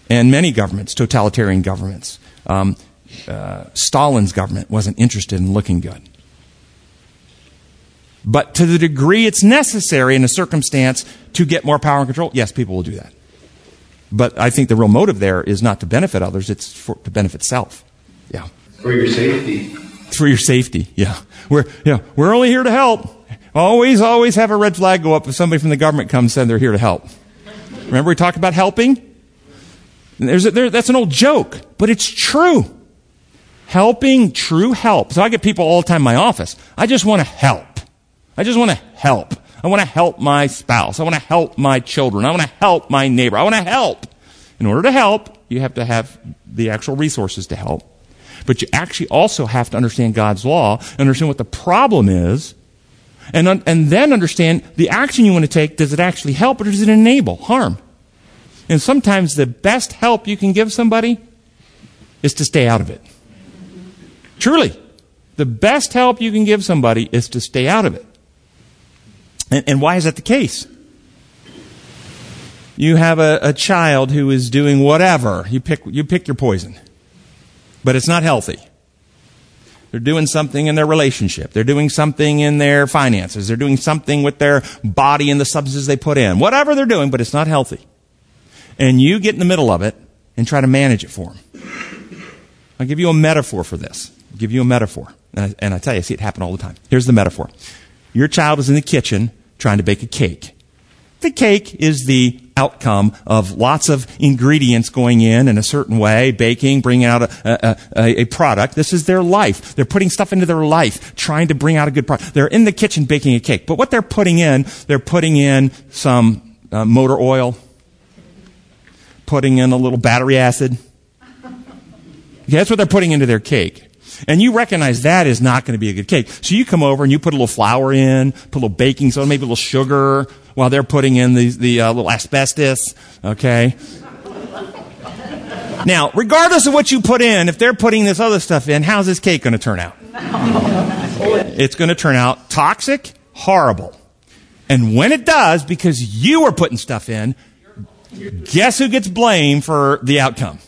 And many governments, totalitarian governments, um, uh, Stalin's government wasn't interested in looking good. But to the degree it's necessary in a circumstance to get more power and control, yes, people will do that. But I think the real motive there is not to benefit others, it's for, to benefit self. Yeah. For your safety. For your safety, yeah. We're, yeah, we're only here to help. Always, always have a red flag go up if somebody from the government comes and they're here to help. Remember we talked about helping? There's a, there, that's an old joke, but it's true. Helping, true help. So I get people all the time in my office. I just want to help. I just want to help. I want to help my spouse. I want to help my children. I want to help my neighbor. I want to help. In order to help, you have to have the actual resources to help. But you actually also have to understand God's law, understand what the problem is, and, un- and then understand the action you want to take. Does it actually help or does it enable harm? And sometimes the best help you can give somebody is to stay out of it. Truly. The best help you can give somebody is to stay out of it. And, and why is that the case? You have a, a child who is doing whatever. You pick, you pick your poison. But it's not healthy. They're doing something in their relationship. They're doing something in their finances. They're doing something with their body and the substances they put in. Whatever they're doing, but it's not healthy. And you get in the middle of it and try to manage it for them. I'll give you a metaphor for this. I'll give you a metaphor. And I, and I tell you, I see it happen all the time. Here's the metaphor. Your child is in the kitchen trying to bake a cake. The cake is the outcome of lots of ingredients going in in a certain way, baking, bringing out a, a, a, product. This is their life. They're putting stuff into their life, trying to bring out a good product. They're in the kitchen baking a cake. But what they're putting in, they're putting in some uh, motor oil, putting in a little battery acid. Okay, that's what they're putting into their cake. And you recognize that is not going to be a good cake. So you come over and you put a little flour in, put a little baking soda, maybe a little sugar, while they're putting in the, the uh, little asbestos. Okay? Now, regardless of what you put in, if they're putting this other stuff in, how's this cake going to turn out? It's going to turn out toxic, horrible. And when it does, because you were putting stuff in, guess who gets blamed for the outcome?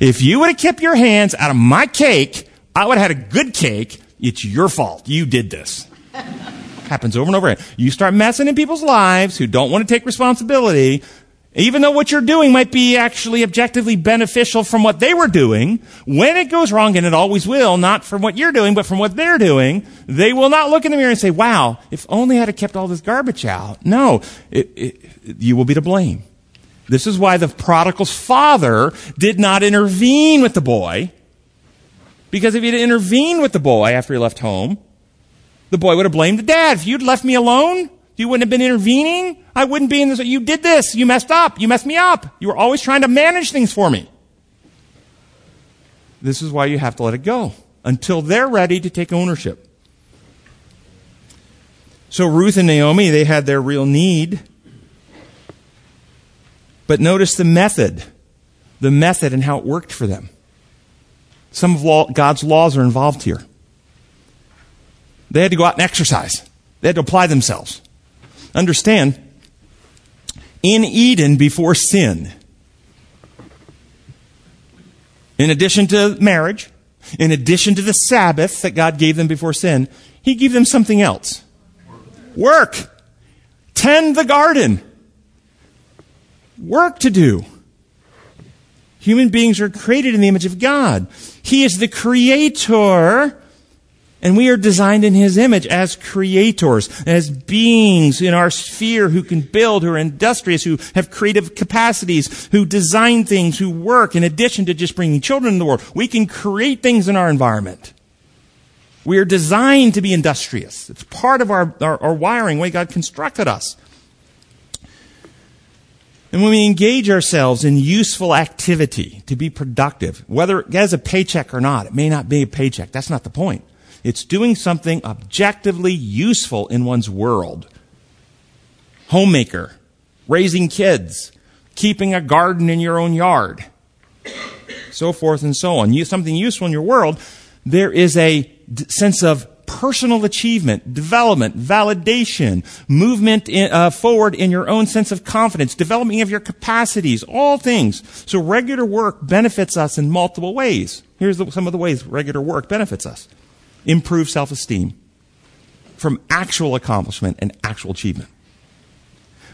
If you would have kept your hands out of my cake, I would have had a good cake. It's your fault. You did this. Happens over and over again. You start messing in people's lives who don't want to take responsibility, even though what you're doing might be actually objectively beneficial from what they were doing, when it goes wrong, and it always will, not from what you're doing, but from what they're doing, they will not look in the mirror and say, wow, if only I'd have kept all this garbage out. No, it, it, you will be to blame. This is why the prodigal's father did not intervene with the boy. Because if he'd intervened with the boy after he left home, The boy would have blamed the dad. If you'd left me alone, you wouldn't have been intervening. I wouldn't be in this. You did this. You messed up. You messed me up. You were always trying to manage things for me. This is why you have to let it go until they're ready to take ownership. So Ruth and Naomi, they had their real need. But notice the method, the method and how it worked for them. Some of God's laws are involved here. They had to go out and exercise. They had to apply themselves. Understand, in Eden before sin, in addition to marriage, in addition to the Sabbath that God gave them before sin, He gave them something else. Work. Tend the garden. Work to do. Human beings are created in the image of God. He is the creator and we are designed in His image as creators, as beings in our sphere who can build, who are industrious, who have creative capacities, who design things, who work in addition to just bringing children into the world. We can create things in our environment. We are designed to be industrious. It's part of our, our, our wiring, way God constructed us. And when we engage ourselves in useful activity to be productive, whether it has a paycheck or not, it may not be a paycheck. That's not the point. It's doing something objectively useful in one's world. Homemaker, raising kids, keeping a garden in your own yard, so forth and so on. Something useful in your world, there is a sense of personal achievement, development, validation, movement in, uh, forward in your own sense of confidence, developing of your capacities, all things. So regular work benefits us in multiple ways. Here's the, some of the ways regular work benefits us improve self esteem from actual accomplishment and actual achievement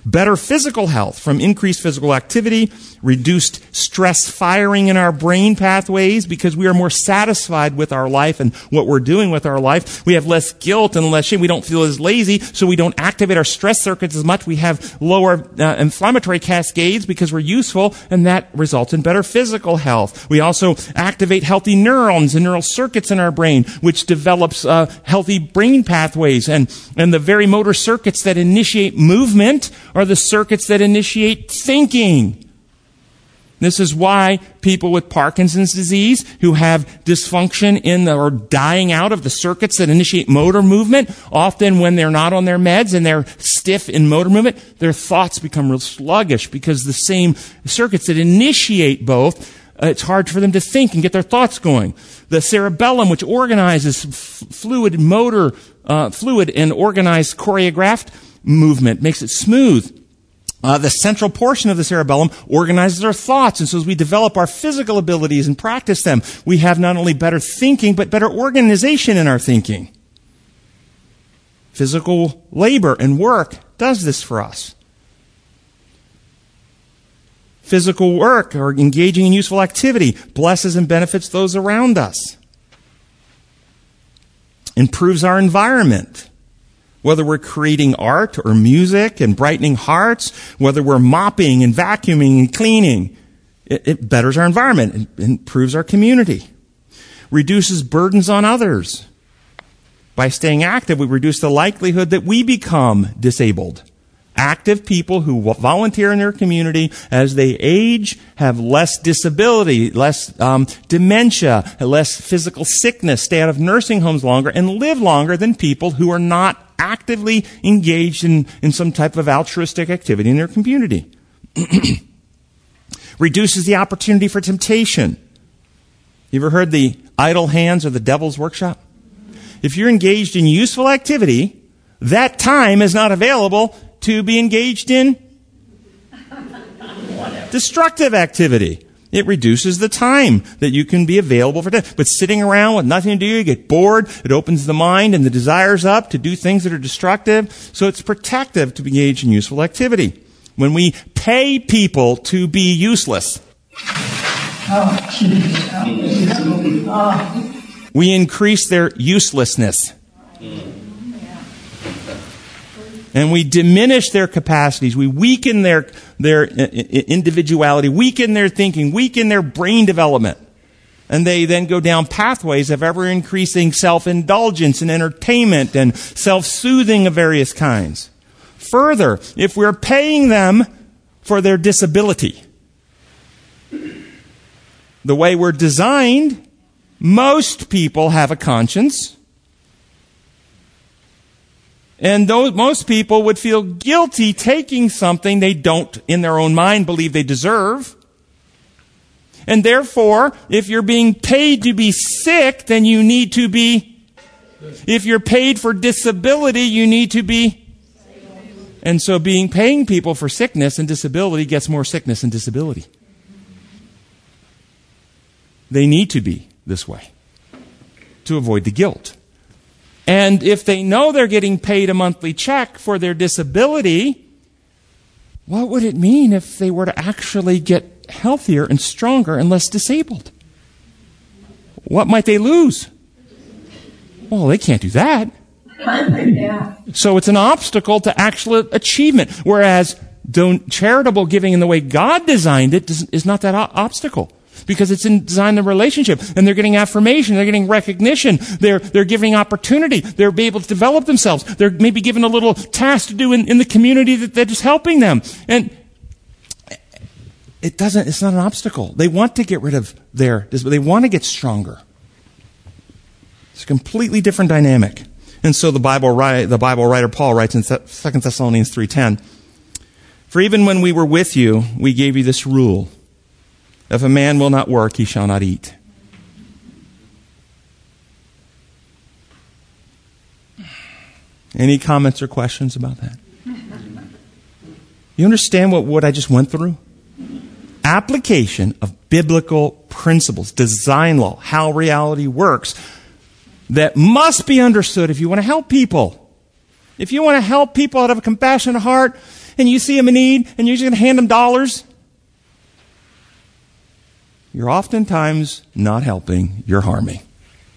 better physical health from increased physical activity, reduced stress firing in our brain pathways because we are more satisfied with our life and what we're doing with our life. We have less guilt and less shame. We don't feel as lazy, so we don't activate our stress circuits as much. We have lower uh, inflammatory cascades because we're useful, and that results in better physical health. We also activate healthy neurons and neural circuits in our brain, which develops uh, healthy brain pathways and, and the very motor circuits that initiate movement are the circuits that initiate thinking. This is why people with Parkinson's disease who have dysfunction in the, or dying out of the circuits that initiate motor movement, often when they're not on their meds and they're stiff in motor movement, their thoughts become real sluggish because the same circuits that initiate both, uh, it's hard for them to think and get their thoughts going. The cerebellum, which organizes f- fluid motor, uh, fluid and organized choreographed movement, makes it smooth. Uh, the central portion of the cerebellum organizes our thoughts. And so as we develop our physical abilities and practice them, we have not only better thinking, but better organization in our thinking. Physical labor and work does this for us. Physical work or engaging in useful activity blesses and benefits those around us. Improves our environment whether we're creating art or music and brightening hearts, whether we're mopping and vacuuming and cleaning, it, it betters our environment and improves our community. Reduces burdens on others. By staying active, we reduce the likelihood that we become disabled. Active people who volunteer in their community as they age have less disability, less um, dementia, less physical sickness, stay out of nursing homes longer, and live longer than people who are not actively engaged in, in some type of altruistic activity in their community. Reduces the opportunity for temptation. You ever heard the idle hands or the devil's workshop? If you're engaged in useful activity, that time is not available to be engaged in destructive activity. It reduces the time that you can be available for that. But sitting around with nothing to do, you get bored. It opens the mind and the desires up to do things that are destructive. So it's protective to engage in useful activity. When we pay people to be useless, we increase their uselessness and we diminish their capacities. We weaken their, their individuality, weaken their thinking, weaken their brain development. And they then go down pathways of ever increasing self indulgence and entertainment and self soothing of various kinds. Further, if we're paying them for their disability, the way we're designed, most people have a conscience. And those, most people would feel guilty taking something they don't, in their own mind, believe they deserve. And therefore, if you're being paid to be sick, then you need to be, if you're paid for disability, you need to be. And so being paying people for sickness and disability gets more sickness and disability. They need to be this way to avoid the guilt. And if they know they're getting paid a monthly check for their disability, what would it mean if they were to actually get healthier and stronger and less disabled? What might they lose? Well, they can't do that. Yeah. So it's an obstacle to actual achievement. Whereas charitable giving in the way God designed it is not that o- obstacle. Because it's in design the relationship, and they're getting affirmation, they're getting recognition, they're, they're giving opportunity, they're able to develop themselves, they're maybe given a little task to do in, in the community that, that is helping them. And it doesn't, it's not an obstacle. They want to get rid of their, they want to get stronger. It's a completely different dynamic. And so the Bible, the Bible writer Paul writes in 2 Thessalonians 3.10, For even when we were with you, we gave you this rule. If a man will not work, he shall not eat. Any comments or questions about that? You understand what, what I just went through? Application of biblical principles, design law, how reality works, that must be understood if you want to help people. If you want to help people out of a compassionate heart and you see them in need and you're just going to hand them dollars, you're oftentimes not helping, you're harming.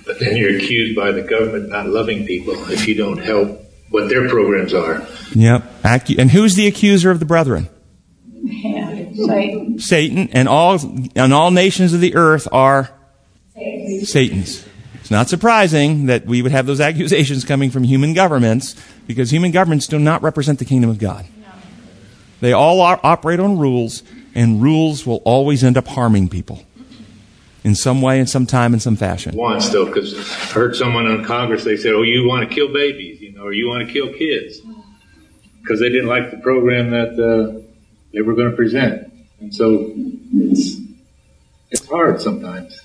But then you're accused by the government not loving people if you don't help what their programs are. Yep. And who's the accuser of the brethren? Yeah. Satan. Satan, and all and all nations of the earth are Satan's. It's not surprising that we would have those accusations coming from human governments because human governments do not represent the kingdom of God. They all are, operate on rules, and rules will always end up harming people in some way, in some time, in some fashion. Wants though, because I heard someone on Congress they said, "Oh, you want to kill babies, you know, or you want to kill kids," because they didn't like the program that uh, they were going to present, and so it's it's hard sometimes.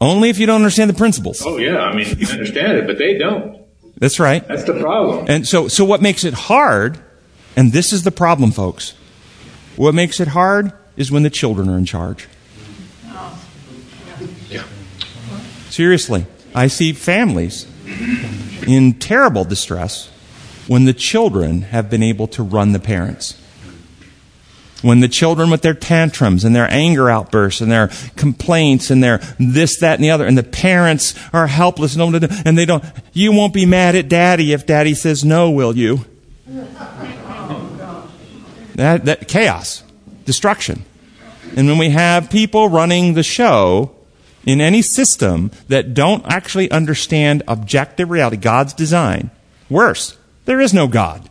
Only if you don't understand the principles. Oh yeah, I mean you understand it, but they don't. That's right. That's the problem. And so, so what makes it hard, and this is the problem, folks, what makes it hard is when the children are in charge. Yeah. Seriously, I see families in terrible distress when the children have been able to run the parents. When the children with their tantrums and their anger outbursts and their complaints and their this, that, and the other, and the parents are helpless and they don't, you won't be mad at daddy if daddy says no, will you? That, that chaos, destruction. And when we have people running the show in any system that don't actually understand objective reality, God's design, worse, there is no God.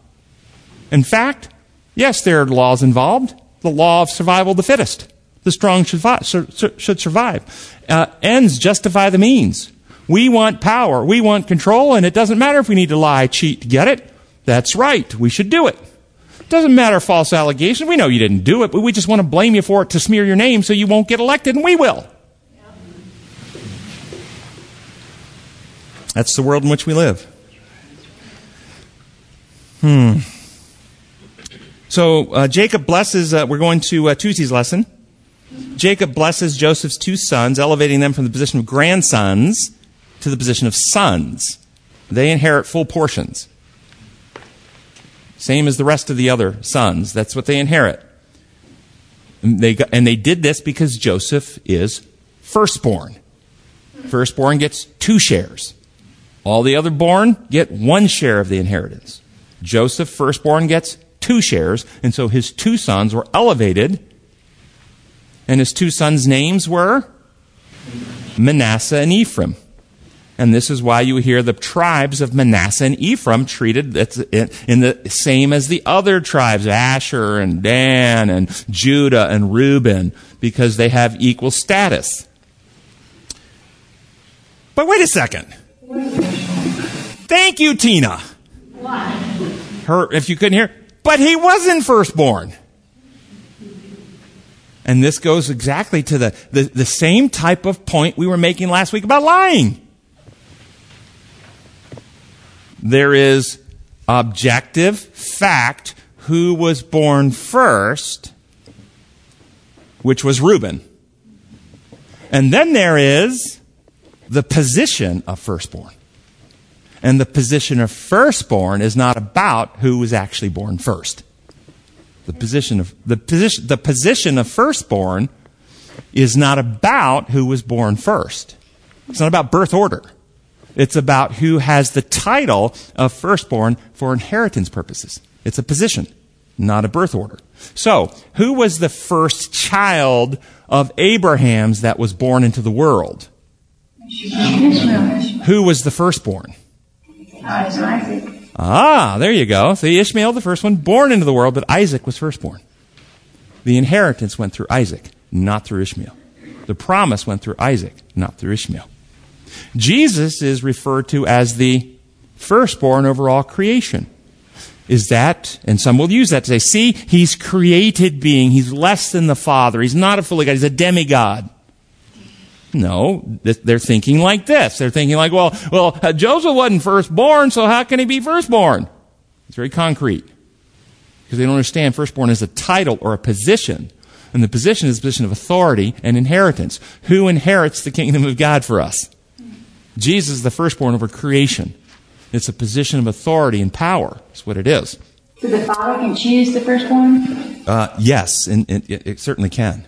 In fact, yes, there are laws involved. The law of survival of the fittest. The strong should, fi- sur- sur- should survive. Uh, ends justify the means. We want power. We want control, and it doesn't matter if we need to lie, cheat to get it. That's right. We should do it. Doesn't matter false allegation. We know you didn't do it, but we just want to blame you for it to smear your name so you won't get elected, and we will. That's the world in which we live. Hmm. So uh, Jacob blesses, uh, we're going to uh, Tuesday's lesson. Jacob blesses Joseph's two sons, elevating them from the position of grandsons to the position of sons. They inherit full portions. Same as the rest of the other sons. That's what they inherit. And they, got, and they did this because Joseph is firstborn. Firstborn gets two shares. All the other born get one share of the inheritance. Joseph, firstborn, gets two shares, and so his two sons were elevated, and his two sons' names were Manasseh and Ephraim. And this is why you hear the tribes of Manasseh and Ephraim treated in the same as the other tribes, Asher and Dan and Judah and Reuben, because they have equal status. But wait a second. Thank you, Tina. Why? Her, if you couldn't hear, but he wasn't firstborn. And this goes exactly to the, the, the same type of point we were making last week about lying. There is objective fact who was born first, which was Reuben. And then there is the position of firstborn. And the position of firstborn is not about who was actually born first. The position of the position the position of firstborn is not about who was born first. It's not about birth order. It's about who has the title of firstborn for inheritance purposes. It's a position, not a birth order. So, who was the first child of Abraham's that was born into the world? Who was the firstborn? Isaac. Ah, there you go. See, Ishmael, the first one, born into the world, but Isaac was firstborn. The inheritance went through Isaac, not through Ishmael. The promise went through Isaac, not through Ishmael. Jesus is referred to as the firstborn over all creation. Is that, and some will use that to say, see, he's created being. He's less than the Father. He's not a fully God. He's a demigod. No, they're thinking like this. They're thinking like, well, well, uh, Joseph wasn't firstborn, so how can he be firstborn? It's very concrete. Because they don't understand firstborn is a title or a position. And the position is a position of authority and inheritance. Who inherits the kingdom of God for us? Jesus is the firstborn over creation. It's a position of authority and power. That's what it is. So the father can choose the firstborn? Uh, yes, and, and it, it certainly can.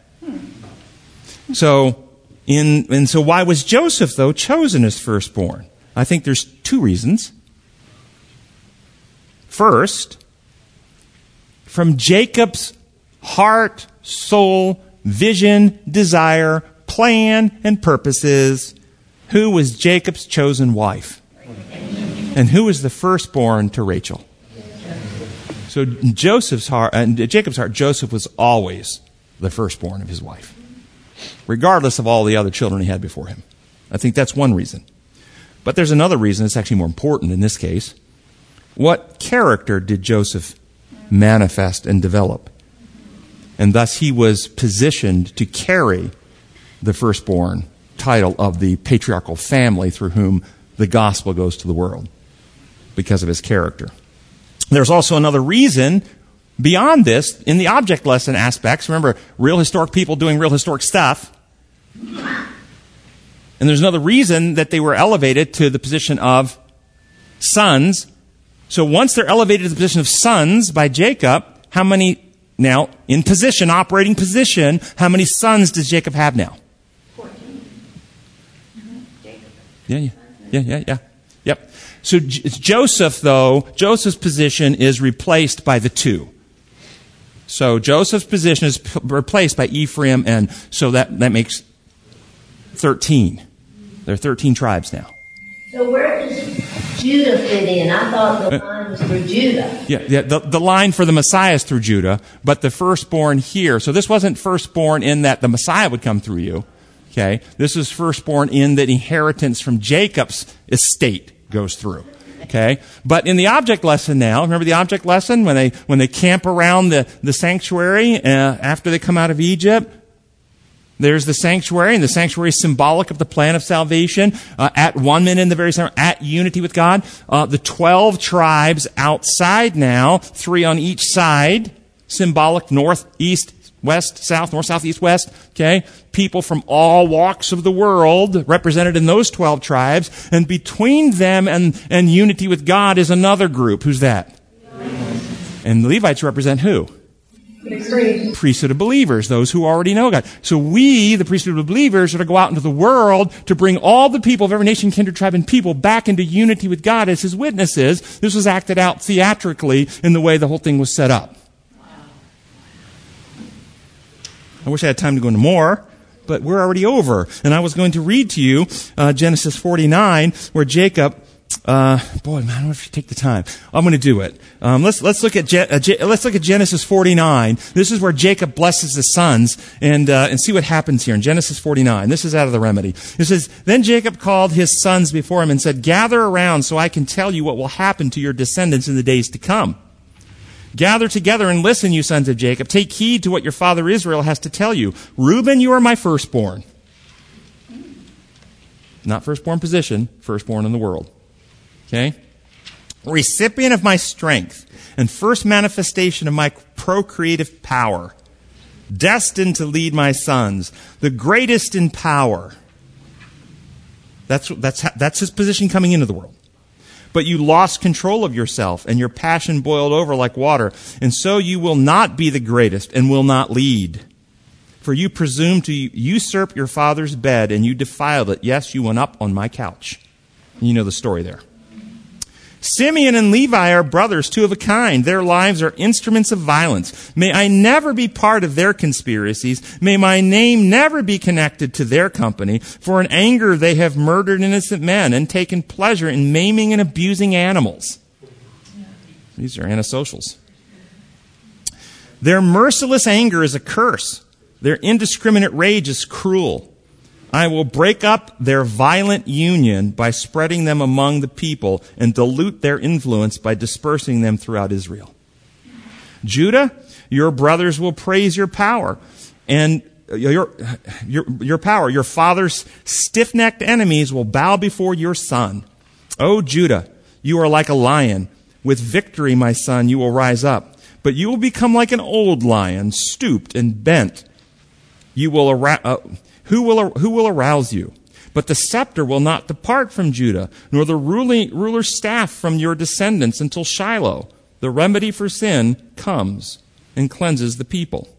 So, in, and so why was Joseph, though, chosen as firstborn? I think there's two reasons. First, from Jacob's heart, soul, vision, desire, plan, and purposes, who was Jacob's chosen wife? And who was the firstborn to Rachel? So Joseph's heart, and Jacob's heart, Joseph was always the firstborn of his wife, regardless of all the other children he had before him. I think that's one reason. But there's another reason that's actually more important in this case. What character did Joseph manifest and develop? And thus he was positioned to carry the firstborn title of the patriarchal family through whom the gospel goes to the world because of his character. There's also another reason beyond this in the object lesson aspects. Remember, real historic people doing real historic stuff. And there's another reason that they were elevated to the position of sons. So once they're elevated to the position of sons by Jacob, how many now in position, operating position, how many sons does Jacob have now? Fourteen. Yeah, yeah, yeah, yeah, yeah. Yep. So J- Joseph, though, Joseph's position is replaced by the two. So Joseph's position is p- replaced by Ephraim, and so that, that makes 13. There are 13 tribes now. So where does Judah fit in? I thought the line was through Judah. Yeah, yeah the, the line for the Messiah is through Judah, but the firstborn here. So this wasn't firstborn in that the Messiah would come through you. Okay? This is firstborn in that inheritance from Jacob's estate goes through. Okay? But in the object lesson now, remember the object lesson when they, when they camp around the, the sanctuary uh, after they come out of Egypt? There's the sanctuary, and the sanctuary is symbolic of the plan of salvation. Uh, at one minute in the very center, at unity with God. Uh, the 12 tribes outside now, three on each side, symbolic north, east, west, south, north, south, east, west. Okay? People from all walks of the world represented in those 12 tribes. And between them and, and unity with God is another group. Who's that? And the Levites represent who? Priesthood of believers, those who already know God. So we, the priesthood of believers, are to go out into the world to bring all the people of every nation, kindred, tribe, and people back into unity with God as His witnesses. This was acted out theatrically in the way the whole thing was set up. I wish I had time to go into more, but we're already over. And I was going to read to you uh, Genesis 49, where Jacob uh, boy, man, if you take the time. I'm going to do it. Um, let's let's look at Je- uh, Je- let's look at Genesis 49. This is where Jacob blesses his sons, and uh, and see what happens here in Genesis 49. This is out of the remedy. It says, "Then Jacob called his sons before him and said, Gather around, so I can tell you what will happen to your descendants in the days to come." Gather together and listen, you sons of Jacob. Take heed to what your father Israel has to tell you. Reuben, you are my firstborn. Not firstborn position, firstborn in the world. Okay? Recipient of my strength and first manifestation of my procreative power. Destined to lead my sons. The greatest in power. That's, that's, that's his position coming into the world. But you lost control of yourself and your passion boiled over like water. And so you will not be the greatest and will not lead. For you presumed to usurp your father's bed and you defiled it. Yes, you went up on my couch. You know the story there. Simeon and Levi are brothers, two of a kind. Their lives are instruments of violence. May I never be part of their conspiracies. May my name never be connected to their company. For in anger they have murdered innocent men and taken pleasure in maiming and abusing animals. These are antisocials. Their merciless anger is a curse. Their indiscriminate rage is cruel. I will break up their violent union by spreading them among the people and dilute their influence by dispersing them throughout Israel. Judah, your brothers will praise your power and your, your, your power. Your father's stiff-necked enemies will bow before your son. O Judah, you are like a lion. With victory, my son, you will rise up. But you will become like an old lion, stooped and bent. You will, ar- uh, who will, who will arouse you? But the scepter will not depart from Judah, nor the ruling, ruler's staff from your descendants until Shiloh, the remedy for sin, comes and cleanses the people.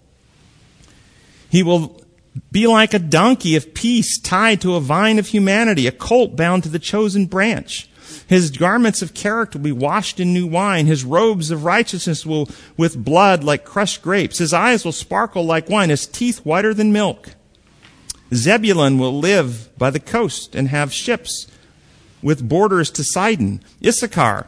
He will be like a donkey of peace tied to a vine of humanity, a colt bound to the chosen branch. His garments of character will be washed in new wine. His robes of righteousness will with blood like crushed grapes. His eyes will sparkle like wine. His teeth whiter than milk. Zebulun will live by the coast and have ships with borders to Sidon. Issachar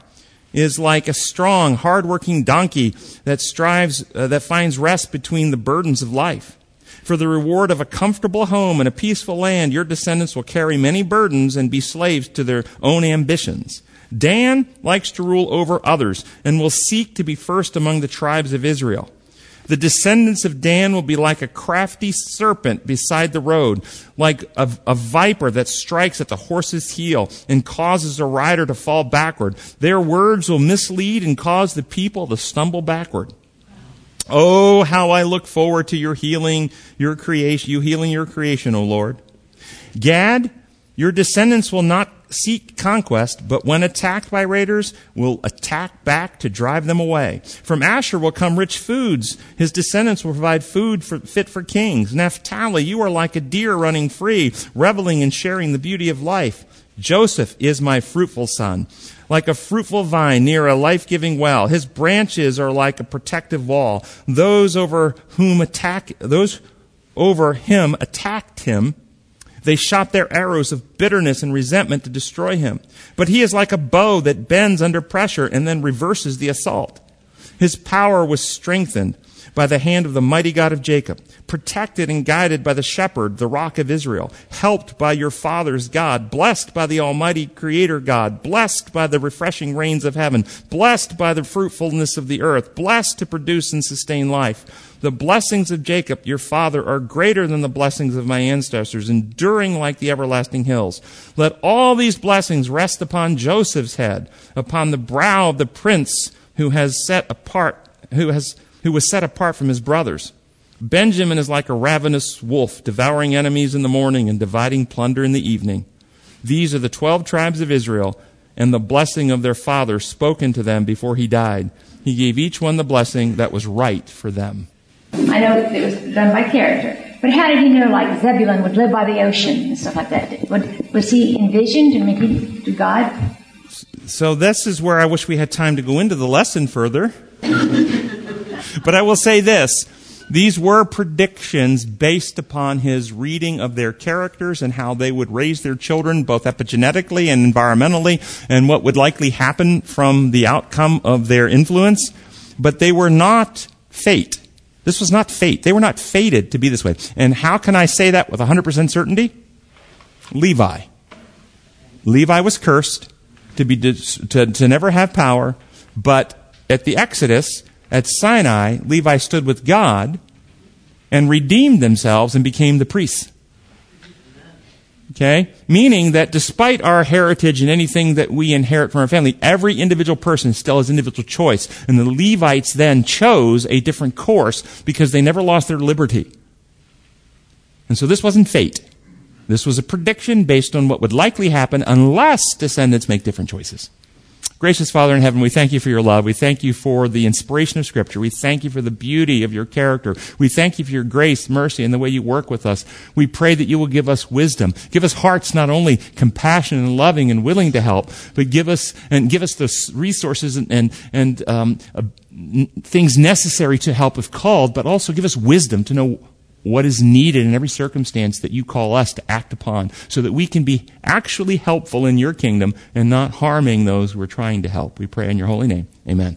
is like a strong, hard-working donkey that strives, uh, that finds rest between the burdens of life. For the reward of a comfortable home and a peaceful land, your descendants will carry many burdens and be slaves to their own ambitions. Dan likes to rule over others and will seek to be first among the tribes of Israel. The descendants of Dan will be like a crafty serpent beside the road, like a, a, viper that strikes at the horse's heel and causes a rider to fall backward. Their words will mislead and cause the people to stumble backward. Oh, how I look forward to your healing, your creation, you healing your creation, O Lord. Gad, your descendants will not seek conquest, but when attacked by raiders, will attack back to drive them away. From Asher will come rich foods. His descendants will provide food for, fit for kings. Naphtali, you are like a deer running free, reveling and sharing the beauty of life. Joseph is my fruitful son, like a fruitful vine near a life-giving well. His branches are like a protective wall. Those over whom attack, those over him attacked him they shot their arrows of bitterness and resentment to destroy him. But he is like a bow that bends under pressure and then reverses the assault. His power was strengthened by the hand of the mighty God of Jacob, protected and guided by the shepherd, the rock of Israel, helped by your father's God, blessed by the almighty creator God, blessed by the refreshing rains of heaven, blessed by the fruitfulness of the earth, blessed to produce and sustain life. The blessings of Jacob, your father, are greater than the blessings of my ancestors, enduring like the everlasting hills. Let all these blessings rest upon Joseph's head, upon the brow of the prince who has set apart, who has who was set apart from his brothers. Benjamin is like a ravenous wolf, devouring enemies in the morning and dividing plunder in the evening. These are the twelve tribes of Israel, and the blessing of their father spoken to them before he died. He gave each one the blessing that was right for them. I know it was done by character. But how did he know, like Zebulun would live by the ocean and stuff like that? Would, was he envisioned and maybe to God? So this is where I wish we had time to go into the lesson further. But I will say this These were predictions based upon his reading of their characters and how they would raise their children, both epigenetically and environmentally, and what would likely happen from the outcome of their influence. But they were not fate. This was not fate. They were not fated to be this way. And how can I say that with 100% certainty? Levi. Levi was cursed to, be, to, to never have power, but at the Exodus, at Sinai, Levi stood with God and redeemed themselves and became the priests. Okay? Meaning that despite our heritage and anything that we inherit from our family, every individual person still has individual choice. And the Levites then chose a different course because they never lost their liberty. And so this wasn't fate. This was a prediction based on what would likely happen unless descendants make different choices. Gracious Father in heaven, we thank you for your love. We thank you for the inspiration of Scripture. We thank you for the beauty of your character. We thank you for your grace, mercy, and the way you work with us. We pray that you will give us wisdom. Give us hearts not only compassionate and loving and willing to help, but give us and give us the resources and and, and um, uh, things necessary to help if called, but also give us wisdom to know what is needed in every circumstance that you call us to act upon so that we can be actually helpful in your kingdom and not harming those we're trying to help. We pray in your holy name. Amen.